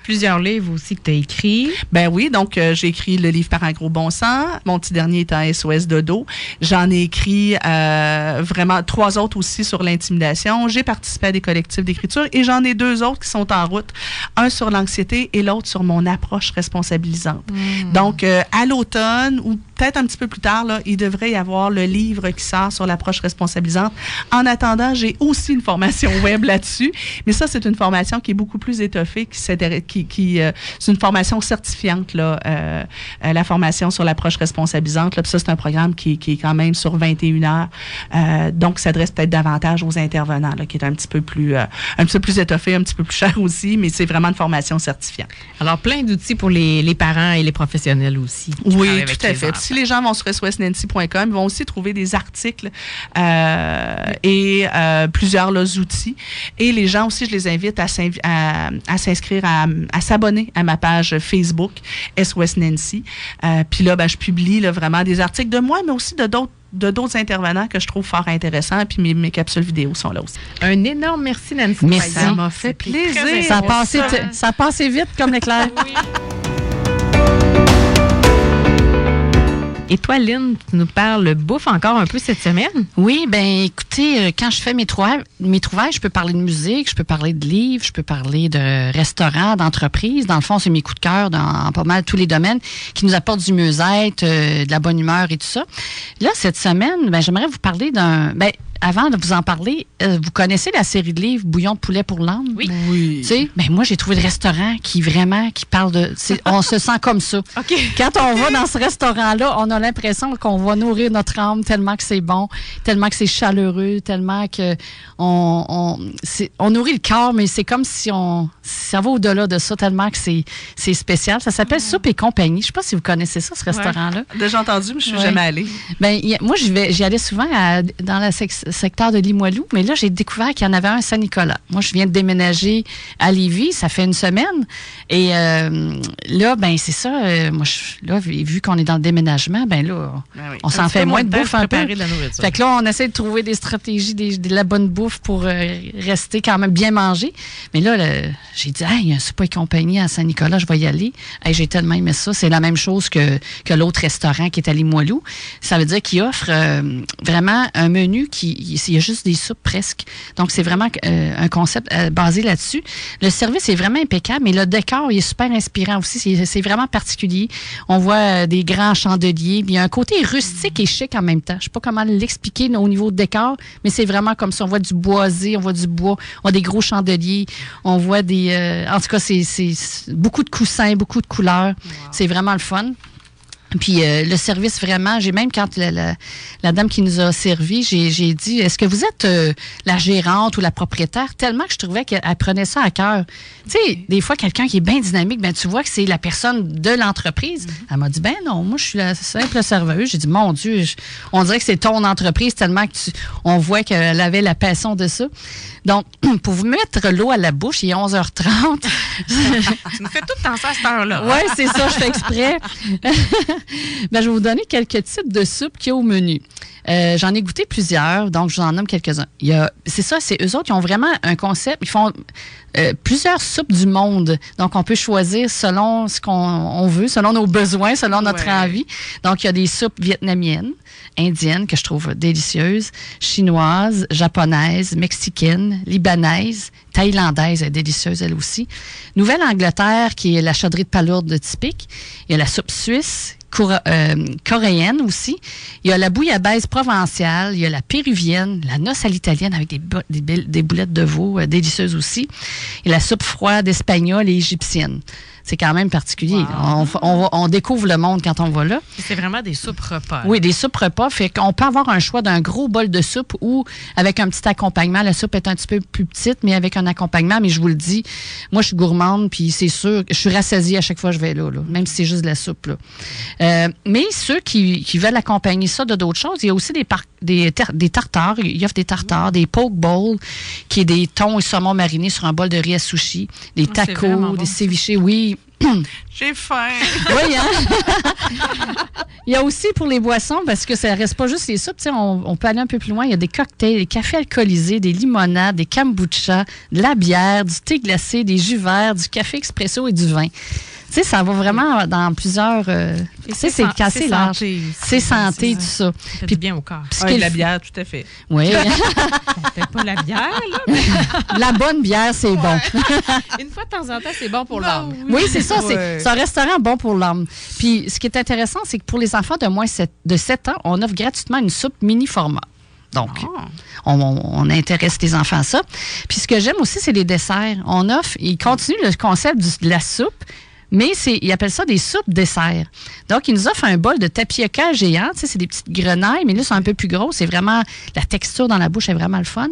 plusieurs livres aussi que tu as écrits. Ben oui, donc euh, j'ai écrit le livre Par un gros bon sens. Mon petit dernier est en SOS Dodo. J'en ai écrit euh, vraiment trois autres aussi sur l'intimidation. J'ai participé à des collectifs d'écriture et j'en ai deux autres qui sont en route. Un sur l'anxiété et l'autre sur mon approche responsabilisante. Hmm. Donc, euh, à l'automne ou peut-être un petit peu plus tard, là, il devrait y avoir le livre qui sort sur l'approche responsabilisante. En attendant, j'ai aussi une formation web là-dessus, mais ça, c'est une formation qui est beaucoup plus étoffée, qui, qui, euh, c'est une formation certifiante, là, euh, euh, la formation sur l'approche responsabilisante. Là, puis ça, c'est un programme qui, qui, est quand même sur 21 heures, euh, donc s'adresse peut-être davantage aux intervenants, là, qui est un petit peu plus, un petit peu plus étoffé, un petit peu plus cher aussi, mais c'est vraiment une formation certifiante. Alors, plein d'outils pour les, les, parents et les professionnels aussi. Oui, tout à fait si les gens vont sur swsnancy.com, ils vont aussi trouver des articles et plusieurs outils. Et les gens aussi, je les invite à, s'inscrire, à, s'abonner à ma page Facebook SOS Nancy. Euh, puis là, ben, je publie vraiment des articles de moi, mais aussi de d'autres de d'autres intervenants que je trouve fort intéressants. Puis mes, mes, capsules vidéo sont là aussi. Un énorme merci, Nancy. Merci. Ça m'a fait plaisir. Ça a, passé, ça a passé vite comme l'éclair. oui. Et toi, Lynn, tu nous parles bouffe encore un peu cette semaine? Oui, ben écoutez, euh, quand je fais mes trouvailles, mes trouvailles, je peux parler de musique, je peux parler de livres, je peux parler de restaurants, d'entreprises. Dans le fond, c'est mes coups de cœur dans pas mal tous les domaines qui nous apportent du mieux-être, euh, de la bonne humeur et tout ça. Là, cette semaine, ben j'aimerais vous parler d'un... Ben, avant de vous en parler, euh, vous connaissez la série de livres Bouillon de poulet pour l'âme? Oui. oui. Tu sais, ben moi, j'ai trouvé le restaurant qui vraiment, qui parle de. On se sent comme ça. OK. Quand on va dans ce restaurant-là, on a l'impression qu'on va nourrir notre âme tellement que c'est bon, tellement que c'est chaleureux, tellement que on, on, on nourrit le corps, mais c'est comme si on. Ça va au-delà de ça, tellement que c'est spécial. Ça s'appelle Soupe et compagnie. Je sais pas si vous connaissez ça, ce restaurant-là. Déjà entendu, mais je suis jamais allée. Ben, moi, j'y allais souvent dans la section secteur de Limoilou, mais là, j'ai découvert qu'il y en avait un à Saint-Nicolas. Moi, je viens de déménager à Lévis, ça fait une semaine. Et euh, là, ben c'est ça. Euh, moi, je, là, vu qu'on est dans le déménagement, ben là, ben on s'en fait moins de bouffe un peu. fait que là, on essaie de trouver des stratégies, de la bonne bouffe pour euh, rester quand même bien mangé. Mais là, j'ai dit, hey, il y a un souper et compagnie à Saint-Nicolas, je vais y aller. Hey, j'ai tellement aimé ça. C'est la même chose que, que l'autre restaurant qui est à Limoilou. Ça veut dire qu'il offre vraiment un menu qui il y a juste des soupes presque. Donc, c'est vraiment euh, un concept euh, basé là-dessus. Le service est vraiment impeccable, mais le décor, il est super inspirant aussi. C'est vraiment particulier. On voit euh, des grands chandeliers. il y a un côté rustique et chic en même temps. Je sais pas comment l'expliquer au niveau de décor, mais c'est vraiment comme ça. On voit du boisé, on voit du bois, on voit des gros chandeliers, on voit des... en tout cas, c'est beaucoup de coussins, beaucoup de couleurs. C'est vraiment le fun. Puis euh, le service vraiment, j'ai même quand la, la, dame qui nous a servi, j'ai dit est-ce que vous êtes euh, la gérante ou la propriétaire? Tellement que je trouvais qu'elle prenait ça à cœur. Tu sais, des fois quelqu'un qui est bien dynamique, ben tu vois que c'est la personne de l'entreprise. Mm-hmm. Elle m'a dit ben non, moi je suis la simple serveuse. J'ai dit mon dieu, on dirait que c'est ton entreprise tellement que tu, on voit qu'elle avait la passion de ça. Donc pour vous mettre l'eau à la bouche, il est 11h30. tu me fais tout le temps ça à cette heure-là. Oui, c'est ça, je fais exprès. ben, je vais vous donner quelques types de soupes qu'il y a au menu. Euh, j'en ai goûté plusieurs, donc je vous en nomme quelques-uns. C'est ça, c'est eux autres qui ont vraiment un concept. Ils font euh, plusieurs soupes du monde. Donc, on peut choisir selon ce qu'on veut, selon nos besoins, selon notre envie. Donc, il y a des soupes vietnamiennes, indiennes, que je trouve délicieuses, chinoises, japonaises, mexicaines, libanaises, thaïlandaises, elle est délicieuse elle aussi. Nouvelle-Angleterre, qui est la chaudrée de palourde typique. Il y a la soupe suisse, euh, coréenne aussi. Il y a la bouillabaisse provençale, il y a la péruvienne, la noce à l'italienne avec des, boulettes de veau euh, délicieuses aussi. A la soupe froide espagnole et égyptienne. C'est quand même particulier. Wow. On, on va- on découvre le monde quand on va là. C'est vraiment des soupes repas. Oui, des soupes repas. Fait qu'on peut avoir un choix d'un gros bol de soupe ou avec un petit accompagnement. La soupe est un petit peu plus petite, mais avec un accompagnement. Mais je vous le dis, moi, je suis gourmande, puis c'est sûr, je suis rassasiée à chaque fois que je vais là, là, même si c'est juste de la soupe. Là. Euh, mais ceux qui, qui veulent accompagner ça de d'autres choses, il y a aussi des, par- des, des tartares. Il offre des tartares, des poke bowls, qui est des thons et saumon marinés sur un bol de riz à sushi, des Oh, vraiment tacos, bon. des ceviches. Oui, J'ai faim. oui, hein? Il y a aussi pour les boissons, parce que ça reste pas juste les soupes, on peut aller un peu plus loin. Il y a des cocktails, des cafés alcoolisés, des limonades, des kombucha, de la bière, du thé glacé, des jus verts, du café expresso et du vin. Tu sais, ça va vraiment dans plusieurs. euh, tu sais, c'est assez c'est large. santé. C'est tout ça. Puis- bien au corps. Puis Ah, la bière, tout à fait. Oui. On fait pas la bière, là. mais la bonne bière, c'est bon. Une fois de temps en temps, c'est bon pour l'âme. Oui, c'est ça. c'est- Ouais. C'est un restaurant bon pour l'âme. Puis, ce qui est intéressant, c'est que pour les enfants de moins sept- de 7 ans, on offre gratuitement une soupe mini format. Donc, on, on- on intéresse les enfants à ça. Puis, ce que j'aime aussi, c'est les desserts. On offre, ils continuent le concept du- de la soupe, mais c'est, ils appellent ça des soupes desserts. Donc, ils nous offrent un bol de tapioca géant. Tu sais, c'est des petites grenailles, mais là, c'est un peu plus gros. C'est vraiment, la texture dans la bouche est vraiment le fun.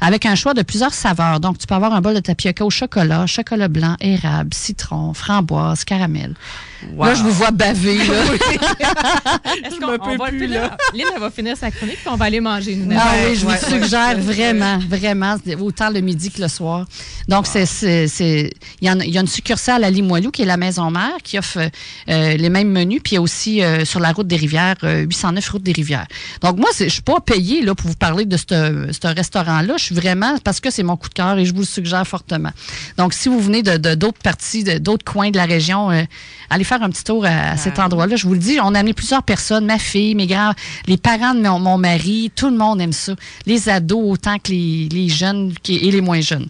Avec un choix de plusieurs saveurs. Donc, tu peux avoir un bol de tapioca au chocolat, chocolat blanc, érable, citron, framboise, caramel. Là, je vous vois baver, là. Est-ce Je qu'on me on peux va plus, finir? là. Lynn, elle va finir sa chronique, puis on va aller manger une Ah oui, je vous ouais, le ouais, suggère vraiment, vraiment, c'est autant le midi que le soir. Donc, c'est, c'est, c'est- il y, en a- il y a une succursale à Limoilou qui est la Maison Mère qui offre euh, les mêmes menus, puis il y a aussi euh, sur la route des Rivières, euh, 809 route des Rivières. Donc, moi, c'est, je suis pas payée là, pour vous parler de ce ce restaurant-là. Je suis vraiment, parce que c'est mon coup de cœur et je vous le suggère fortement. Donc, si vous venez de, de- d'autres parties, de, d'autres coins de la région, euh, allez faire un petit tour à, à cet Ah. endroit-là. Je vous le dis, on a amené plusieurs personnes, ma fille, mes grands, les parents de mon, mon mari, tout le monde aime ça. Les ados autant que les, les jeunes qui- et les moins jeunes.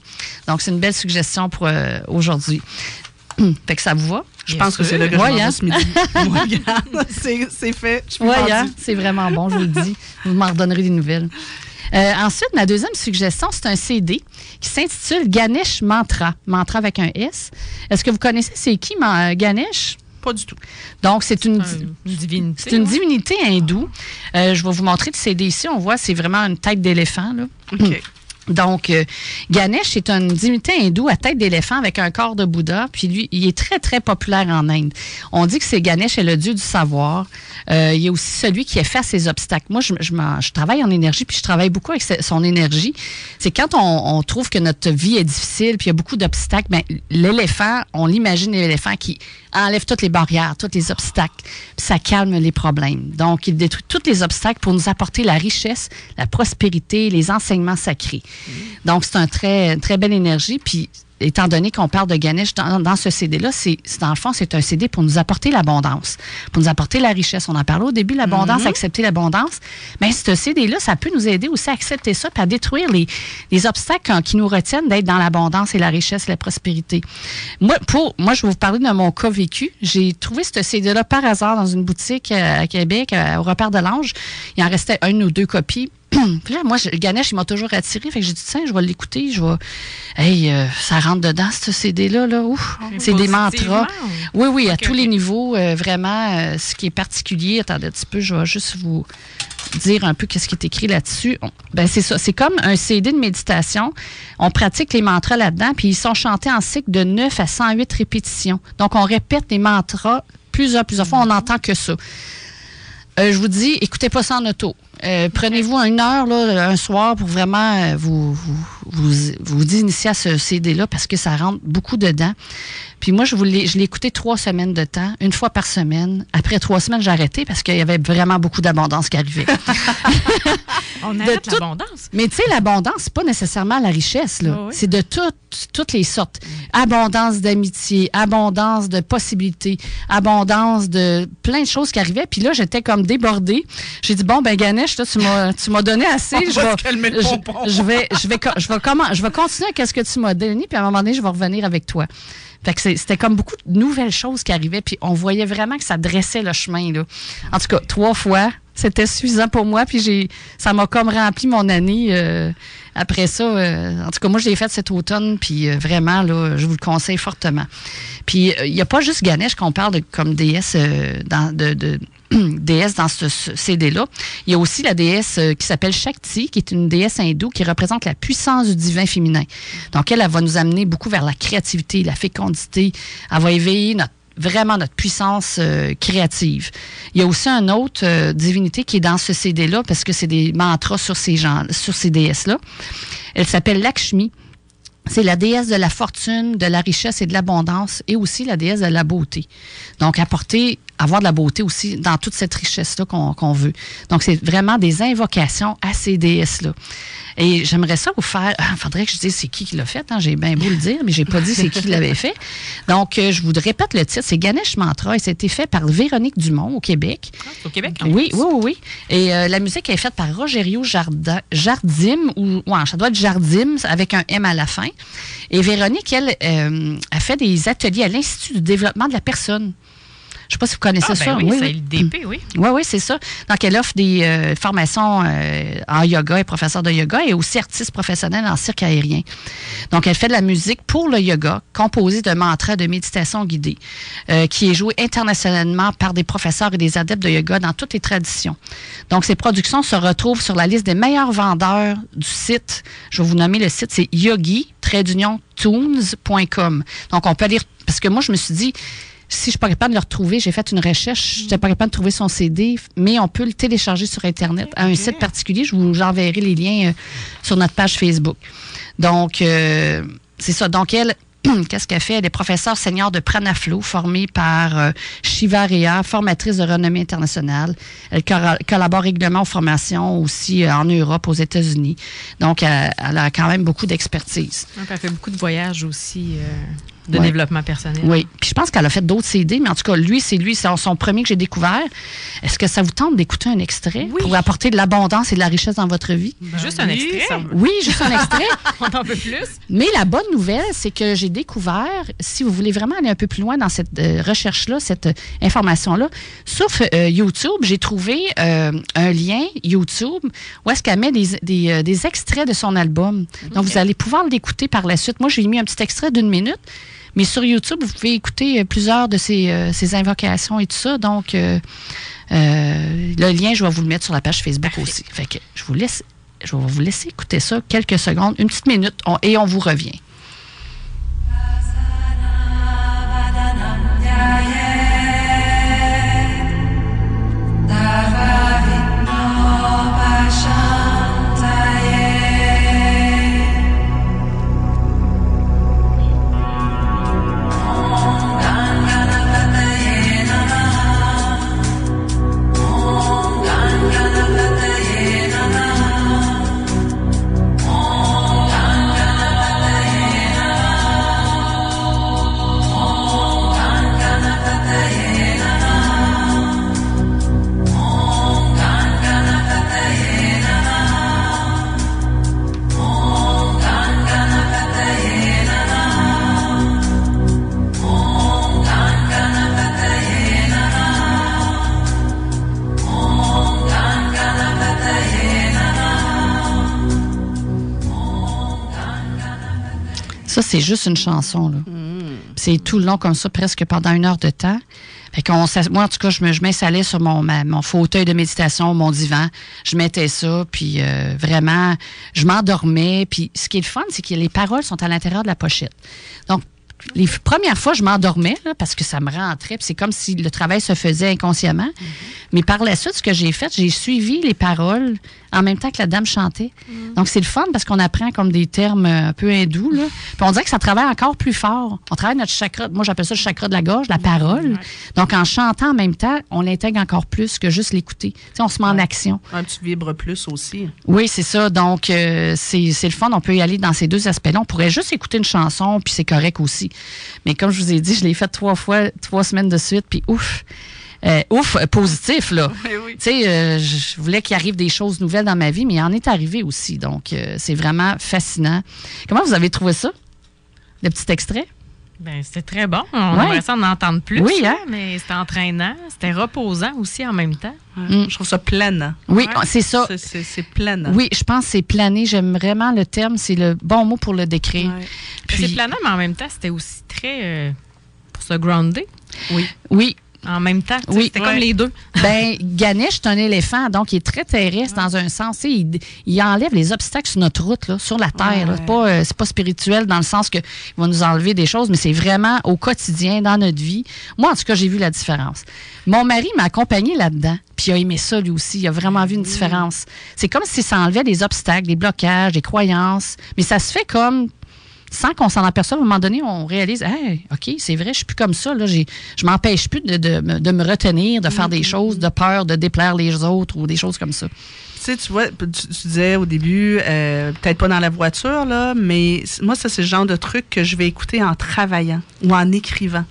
Donc, c'est une belle suggestion pour euh, aujourd'hui. fait que ça vous va? Je Bien pense que c'est là que Ouais, hein? ce midi. Regarde, c'est fait. Je suis Oui, hein? c'est vraiment bon, je vous le dis. Vous m'en redonnerez des nouvelles. Euh, ensuite, ma deuxième suggestion, c'est un CD qui s'intitule Ganesh Mantra. Mantra avec un S. Est-ce que vous connaissez c'est qui, Ma- Ganesh? Pas du tout. Donc, c'est une, C'est un- une divinité. c'est une ouais. divinité hindoue. Euh, je vais vous montrer le CD ici. On voit, c'est vraiment une tête d'éléphant. là. OK. Donc, euh, Ganesh est une divinité hindoue à tête d'éléphant avec un corps de Bouddha. Puis lui, il est très, très populaire en Inde. On dit que c'est Ganesh est le dieu du savoir. Euh, il est aussi celui qui efface ses obstacles. Moi, je, travaille en énergie, puis je travaille beaucoup avec son énergie. C'est quand on, trouve que notre vie est difficile, puis il y a beaucoup d'obstacles, ben, l'éléphant, on l'imagine l'éléphant qui enlève toutes les barrières, tous les obstacles, puis ça calme les problèmes. Donc, il détruit tous les obstacles pour nous apporter la richesse, la prospérité, les enseignements sacrés. Donc, c'est un très, très belle énergie. Puis, étant donné qu'on parle de Ganesh dans, dans ce CD-là, c'est, dans le fond, c'est un CD pour nous apporter l'abondance, pour nous apporter la richesse. On en parlait au début, l'abondance, accepter l'abondance. Mais ce CD-là, ça peut nous aider aussi à accepter ça, puis à détruire les, les obstacles qui nous retiennent d'être dans l'abondance et la richesse et la prospérité. Moi, pour, moi, je vais vous parler de mon cas vécu. J'ai trouvé ce CD-là par hasard dans une boutique euh, à Québec, euh, au repère de l'Ange. Il en restait une ou deux copies. Puis là, moi, le Ganesh, il m'a toujours attiré. Fait que j'ai dit, tiens, je vais l'écouter. Je vais. Hey, euh, ça rentre dedans, ce CD-là. Là. Ouf, c'est des mantras. Oui, oui, à tous les niveaux. euh, vraiment, euh, ce qui est particulier. Attendez un petit peu, je vais juste vous dire un peu qu'est-ce qui est écrit là-dessus. Ben, c'est ça. C'est comme un CD de méditation. On pratique les mantras là-dedans, puis ils sont chantés en cycle de 9 à 108 répétitions. Donc, on répète les mantras plusieurs, plusieurs fois. On n'entend que ça. Je vous dis, écoutez pas ça en auto. Euh, Prenez-vous une heure, un soir, pour vraiment euh, vous, vous initier à ce CD-là parce que ça rentre beaucoup dedans. Puis moi, je, l'ai- je l'ai écouté trois semaines de temps, une fois par semaine. Après trois semaines, j'ai arrêté parce qu'il y avait vraiment beaucoup d'abondance qui arrivait. On arrête tout- l'abondance. Mais tu sais, l'abondance, c'est pas nécessairement la richesse. là. Oui. C'est de toutes, toutes les sortes. Abondance d'amitié, abondance de possibilités, abondance de plein de choses qui arrivaient. Puis là, j'étais comme débordée. J'ai dit, bon, ben Ganesh, là, tu m'as tu m'as donné assez. On je, va je, je vais, je, vais, je, vais comment, je vais continuer avec ce que tu m'as donné. Puis à un moment donné, je vais revenir avec toi. Fait que c'était comme beaucoup de nouvelles choses qui arrivaient. Puis on voyait vraiment que ça dressait le chemin. Là. En tout cas, trois fois, C'était suffisant pour moi. Puis j'ai, ça m'a comme rempli mon année. euh, après ça, euh, en tout cas, moi, je l'ai fait cet automne. Puis euh, vraiment, là, je vous le conseille fortement. Puis euh, il n'y a pas juste Ganesh qu'on parle de, comme déesse dans, de, de déesse dans ce, ce CD-là. Il y a aussi la déesse euh, qui s'appelle Shakti, qui est une déesse hindoue qui représente la puissance du divin féminin. Donc, elle, elle va nous amener beaucoup vers la créativité, la fécondité. Elle va éveiller notre vraiment notre puissance euh, créative. Il y a aussi une autre euh, divinité qui est dans ce CD-là, parce que c'est des mantras sur ces gens, sur ces déesses-là. Elle s'appelle Lakshmi. C'est la déesse de la fortune, de la richesse et de l'abondance, et aussi la déesse de la beauté. Donc, apporter, avoir de la beauté aussi dans toute cette richesse-là qu'on veut. Donc, c'est vraiment des invocations à ces déesses-là. Et j'aimerais ça vous faire. Il faudrait que je dise c'est qui qui l'a fait. hein. J'ai bien beau le dire, mais j'ai pas dit c'est qui l'avait fait. Donc, euh, je vous répète le titre. C'est Ganesh Mantra et c'était fait par Véronique Dumont au Québec. Au Québec? Oui, oui, oui, oui. Et euh, la musique est faite par Rogerio Jardim, ou ouais, ça doit être Jardim avec un M à la fin. Et Véronique, elle, euh, a fait des ateliers à l'Institut du développement de la personne. Je ne sais pas si vous connaissez Ah, ça. ben oui, c'est le DP, oui. Oui, oui, c'est ça. Donc, elle offre des euh, formations euh, en yoga et professeur de yoga et aussi artiste professionnelle en cirque aérien. Donc, elle fait de la musique pour le yoga, composée de mantras de méditation guidée, euh, qui est jouée internationalement par des professeurs et des adeptes de yoga dans toutes les traditions. Donc, ces productions se retrouvent sur la liste des meilleurs vendeurs du site. Je vais vous nommer le site, c'est yogi tunes.com. Donc, on peut aller, parce que moi, je me suis dit, si je suis pas capable de le retrouver, j'ai fait une recherche, je n'étais pas capable de trouver son CD, mais on peut le télécharger sur Internet à un site particulier. Je vous enverrai les liens euh, sur notre page Facebook. Donc, euh, c'est ça. Donc, elle, qu'est-ce qu'elle fait? Elle est professeure senior de Pranaflo, formée par euh, Shiva Rea, formatrice de renommée internationale. Elle collabore régulièrement aux formations aussi euh, en Europe, aux États-Unis. Donc, elle, elle a quand même beaucoup d'expertise. Donc, elle fait beaucoup de voyages aussi euh, de Ouais. développement personnel. Oui. Puis je pense qu'elle a fait d'autres CD, mais en tout cas, lui, c'est lui, c'est son premier que j'ai découvert. Est-ce que ça vous tente d'écouter un extrait Oui. pour apporter de l'abondance et de la richesse dans votre vie? Juste un extrait. ça me- Oui, juste un extrait. On en veut plus. Mais la bonne nouvelle, c'est que j'ai découvert, si vous voulez vraiment aller un peu plus loin dans cette euh, recherche-là, cette euh, information-là, sur euh, YouTube, j'ai trouvé euh, un lien YouTube où est-ce qu'elle met des, des, euh, des extraits de son album. Donc, vous allez pouvoir l'écouter par la suite. Moi, j'ai mis un petit extrait d'une minute. Mais sur YouTube, vous pouvez écouter euh, plusieurs de ces, euh, ces invocations et tout ça. Donc, euh, le lien, je vais vous le mettre sur la page Facebook Parfait. aussi. Fait que je vous laisse, je vais vous laisser écouter ça quelques secondes, une petite minute, on- et on vous revient. C'est juste une chanson. C'est tout le long comme ça, presque pendant une heure de temps. Moi, en tout cas, je me- m'installais sur mon fauteuil de méditation, mon divan. Je mettais ça, puis euh, vraiment, je m'endormais. Puis ce qui est le fun, c'est que les paroles sont à l'intérieur de la pochette. Donc, les premières fois, je m'endormais là, parce que ça me rentrait. c'est comme si le travail se faisait inconsciemment. Mais par la suite, ce que j'ai fait, j'ai suivi les paroles en même temps que la dame chantait. Donc, c'est le fun parce qu'on apprend comme des termes euh, un peu hindous. Là. Puis on dirait que ça travaille encore plus fort. On travaille notre chakra, moi j'appelle ça le chakra de la gorge, la parole. Donc, en chantant en même temps, on l'intègre encore plus que juste l'écouter. Tu sais, on se met en action. Tu vibres plus aussi. Oui, c'est ça. Donc, euh, c'est c'est le fun. On peut y aller dans ces deux aspects-là. On pourrait juste écouter une chanson, puis c'est correct aussi. Mais comme je vous ai dit, je l'ai fait trois fois, trois semaines de suite, puis ouf. Euh, ouf, euh, positif, là. Oui, oui. Tu sais, euh, je voulais qu'il arrive des choses nouvelles dans ma vie, mais il en est arrivé aussi. Donc, euh, c'est vraiment fascinant. Comment vous avez trouvé ça? Le petit extrait? Ben, c'était très bon. On Ouais. aimerait ça en entendre plus. Oui, hein? Mais c'était entraînant. C'était reposant aussi en même temps. Mm. Je trouve ça planant. Oui, Ouais. c'est ça. C'est- planant. Oui, je pense que c'est plané. J'aime vraiment le terme. C'est le bon mot pour le décrire. Ouais. Puis- C'est planant, mais en même temps, c'était aussi très. euh, pour se grounder. Oui. Oui, En même temps. Oui. C'était Ouais. comme les deux. Ben, Ganesh, c'est un éléphant, donc il est très terrestre dans un sens. Il, il enlève les obstacles sur notre route, là, sur la terre. Ouais. C'est pas, euh, c'est pas spirituel dans le sens qu'il va nous enlever des choses, mais c'est vraiment au quotidien, dans notre vie. Moi, en tout cas, j'ai vu la différence. Mon mari m'a accompagné là-dedans, puis il a aimé ça lui aussi. Il a vraiment vu une différence. C'est comme si ça enlevait des obstacles, des blocages, des croyances, mais ça se fait comme sans qu'on s'en aperçoive, à un moment donné, on réalise, hey, OK, c'est vrai, je suis plus comme ça. Là, j'ai, je m'empêche plus de, de me- de me retenir, de faire des choses, de peur de déplaire les autres ou des choses comme ça. Tu sais, tu vois, tu, tu disais au début, euh, peut-être pas dans la voiture, là, mais moi, ça, c'est le genre de truc que je vais écouter en travaillant ou en écrivant.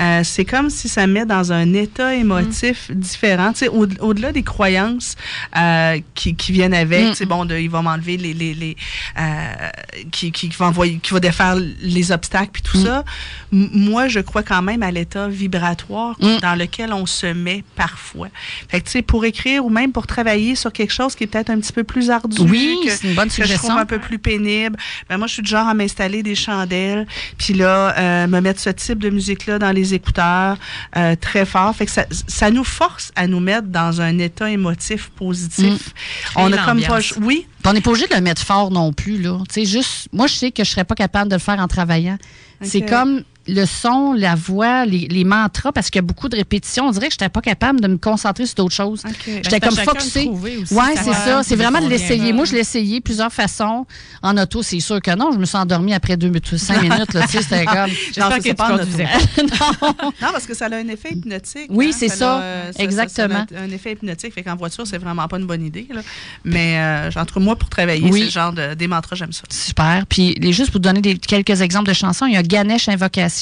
Euh, c'est comme si ça me met dans un état émotif différent. Tu sais, au- au-delà des croyances euh, qui, qui viennent avec, Mm. sais, bon, de, il va m'enlever les, les, les euh, qui, qui, va envoyer, qui va défaire les obstacles puis tout Mm. ça. M- moi, je crois quand même à l'état vibratoire Mm. dans lequel on se met parfois. Fait que, tu sais, pour écrire ou même pour travailler sur quelque chose qui est peut-être un petit peu plus ardu, Oui, que, c'est une bonne que je trouve un peu plus pénible, ben moi, je suis du genre à m'installer des chandelles, puis là, me mettre ce type de musique-là dans les écouteurs euh, très fort. Fait que ça, ça nous force à nous mettre dans un état émotif positif. On a comme pas... Oui, Puis on n'est pas obligé de le mettre fort non plus. Là. Tu sais, juste, moi, je sais que je serais pas capable de le faire en travaillant. C'est comme le son, la voix, les, les mantras, parce qu'il y a beaucoup de répétitions. On dirait que je n'étais pas capable de me concentrer sur d'autres choses. OK. J'étais Ben, comme focusée. Oui, c'est ça. C'est vraiment de l'essayer. Moi, je l'ai essayé plusieurs façons. En auto, c'est sûr que non. Je me suis endormie après deux, cinq minutes. Là, tu sais, c'était comme... Non, J'espère que c'est tu pas non. Non, parce que ça a un effet hypnotique. Oui, hein. c'est ça. a, euh, Exactement. ça a un effet hypnotique. Fait qu'en voiture, c'est vraiment pas une bonne idée. Là. Mais euh, en tout cas, moi, pour travailler, Oui. c'est le genre de, des mantras, j'aime ça. Super. Puis, juste pour vous donner des, quelques exemples de chansons, il y a Ganesh Invocation,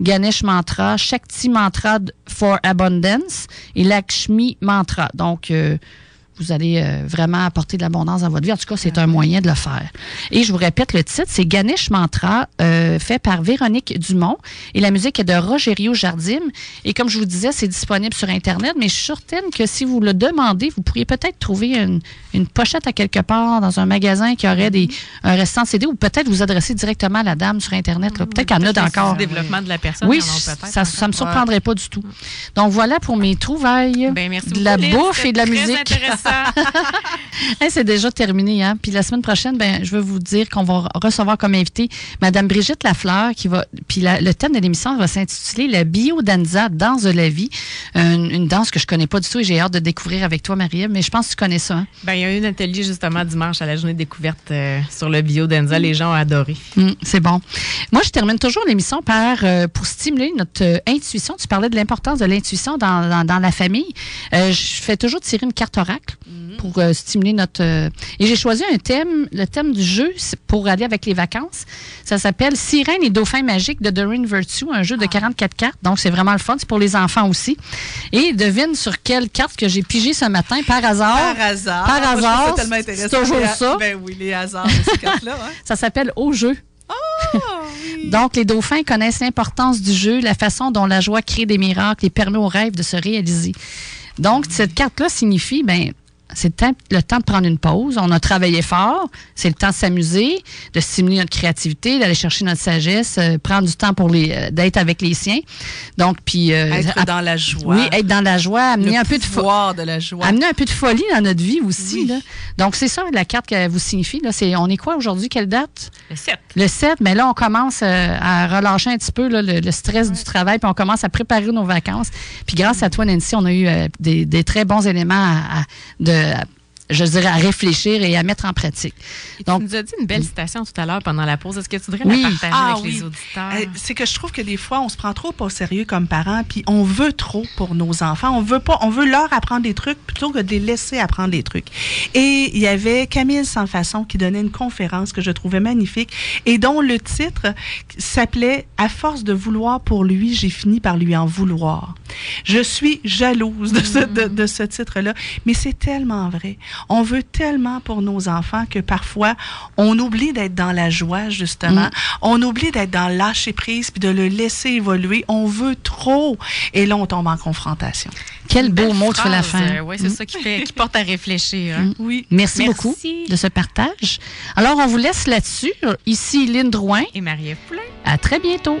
Ganesh Mantra, Shakti Mantra for Abundance et Lakshmi Mantra. Donc, euh, vous allez euh, vraiment apporter de l'abondance dans votre vie. En tout cas, c'est un moyen de le faire. Et je vous répète le titre, c'est Ganesh Mantra, euh, fait par Véronique Dumont. Et la musique est de Rogerio Jardim. Et comme je vous disais, c'est disponible sur Internet, mais je suis certaine que si vous le demandez, vous pourriez peut-être trouver une, une pochette à quelque part dans un magasin qui aurait des, un restant CD ou peut-être vous adresser directement à la dame sur Internet. là. Peut-être qu'il y en a encore. Le développement de la personne. Oui, ça, ça me encore. surprendrait pas du tout. Donc voilà pour mes trouvailles. Ben, merci de la beaucoup, bouffe et de la musique. Hey, c'est déjà terminé. Hein? Puis la semaine prochaine, ben, je veux vous dire qu'on va recevoir comme invité Madame Brigitte Lafleur, qui va. Puis la- le thème de l'émission va s'intituler La biodanza, danse de la vie. Une, une danse que je connais pas du tout et j'ai hâte de découvrir avec toi, Marie-Ève, mais je pense que tu connais ça. hein? Ben, il y a eu un atelier justement dimanche à la journée de découverte euh, sur le bio d'Enza. Les gens ont adoré. Hum, c'est bon. Moi, je termine toujours l'émission par euh, pour stimuler notre euh, intuition. Tu parlais de l'importance de l'intuition dans, dans, dans la famille. Je fais toujours tirer une carte oracle pour euh, stimuler notre. euh, et j'ai choisi un thème. Le thème du jeu pour aller avec les vacances. Ça s'appelle Sirène et Dauphin magique de Doreen Virtue, un jeu de 44 cartes. Donc, c'est vraiment le fun. C'est pour les enfants aussi. Et devine sur quelle carte que j'ai pigé ce matin par hasard. Par hasard. Par Moi, hasard, c'est toujours Les ça. Ben oui, les hasards de ces cartes-là. hein. Ça s'appelle Au jeu. Ah, oui. Donc, les dauphins connaissent l'importance du jeu, la façon dont la joie crée des miracles et permet aux rêves de se réaliser. Donc, cette carte-là signifie, ben, c'est le temps, le temps de prendre une pause. On a travaillé fort. C'est le temps de s'amuser, de stimuler notre créativité, d'aller chercher notre sagesse, euh, prendre du temps pour les, euh, d'être avec les siens. Donc, puis, euh, Être dans la joie. oui, être dans la joie, amener Le un peu de fo- pouvoir de la joie. amener un peu de folie dans notre vie aussi. Oui. Là. Donc, c'est ça la carte qu'elle vous signifie. Là. C'est, on est quoi aujourd'hui? Quelle date? Le 7. Le 7, mais là, on commence à relâcher un petit peu là, le, le stress du travail, puis on commence à préparer nos vacances. Puis grâce à toi, Nancy, on a eu des, des très bons éléments à, à- de, à- je dirais, à réfléchir et à mettre en pratique. Donc- tu nous as dit une belle citation tout à l'heure pendant la pause. Est-ce que tu voudrais Oui. la partager Ah avec oui. les auditeurs? Euh, C'est que je trouve que des fois, on se prend trop au sérieux comme parents, puis on veut trop pour nos enfants. On veut pas, on veut leur apprendre des trucs plutôt que de les laisser apprendre des trucs. Et il y avait Camille Sans Façon qui donnait une conférence que je trouvais magnifique et dont le titre s'appelait À force de vouloir pour lui, j'ai fini par lui en vouloir. Je suis jalouse de ce, de, de ce titre-là, mais c'est tellement vrai. On veut tellement pour nos enfants que parfois, on oublie d'être dans la joie, justement. Mm. On oublie d'être dans le lâcher prise puis de le laisser évoluer. On veut trop. Et là, on tombe en confrontation. Quel beau mot de la fin. euh, oui, c'est Mm. ça qui, fait, qui porte à réfléchir. hein. Oui. Merci, Merci. beaucoup de ce partage. Alors, on vous laisse là-dessus. Ici, Lynne Drouin. Et Marie-Ève Poulain. À très bientôt.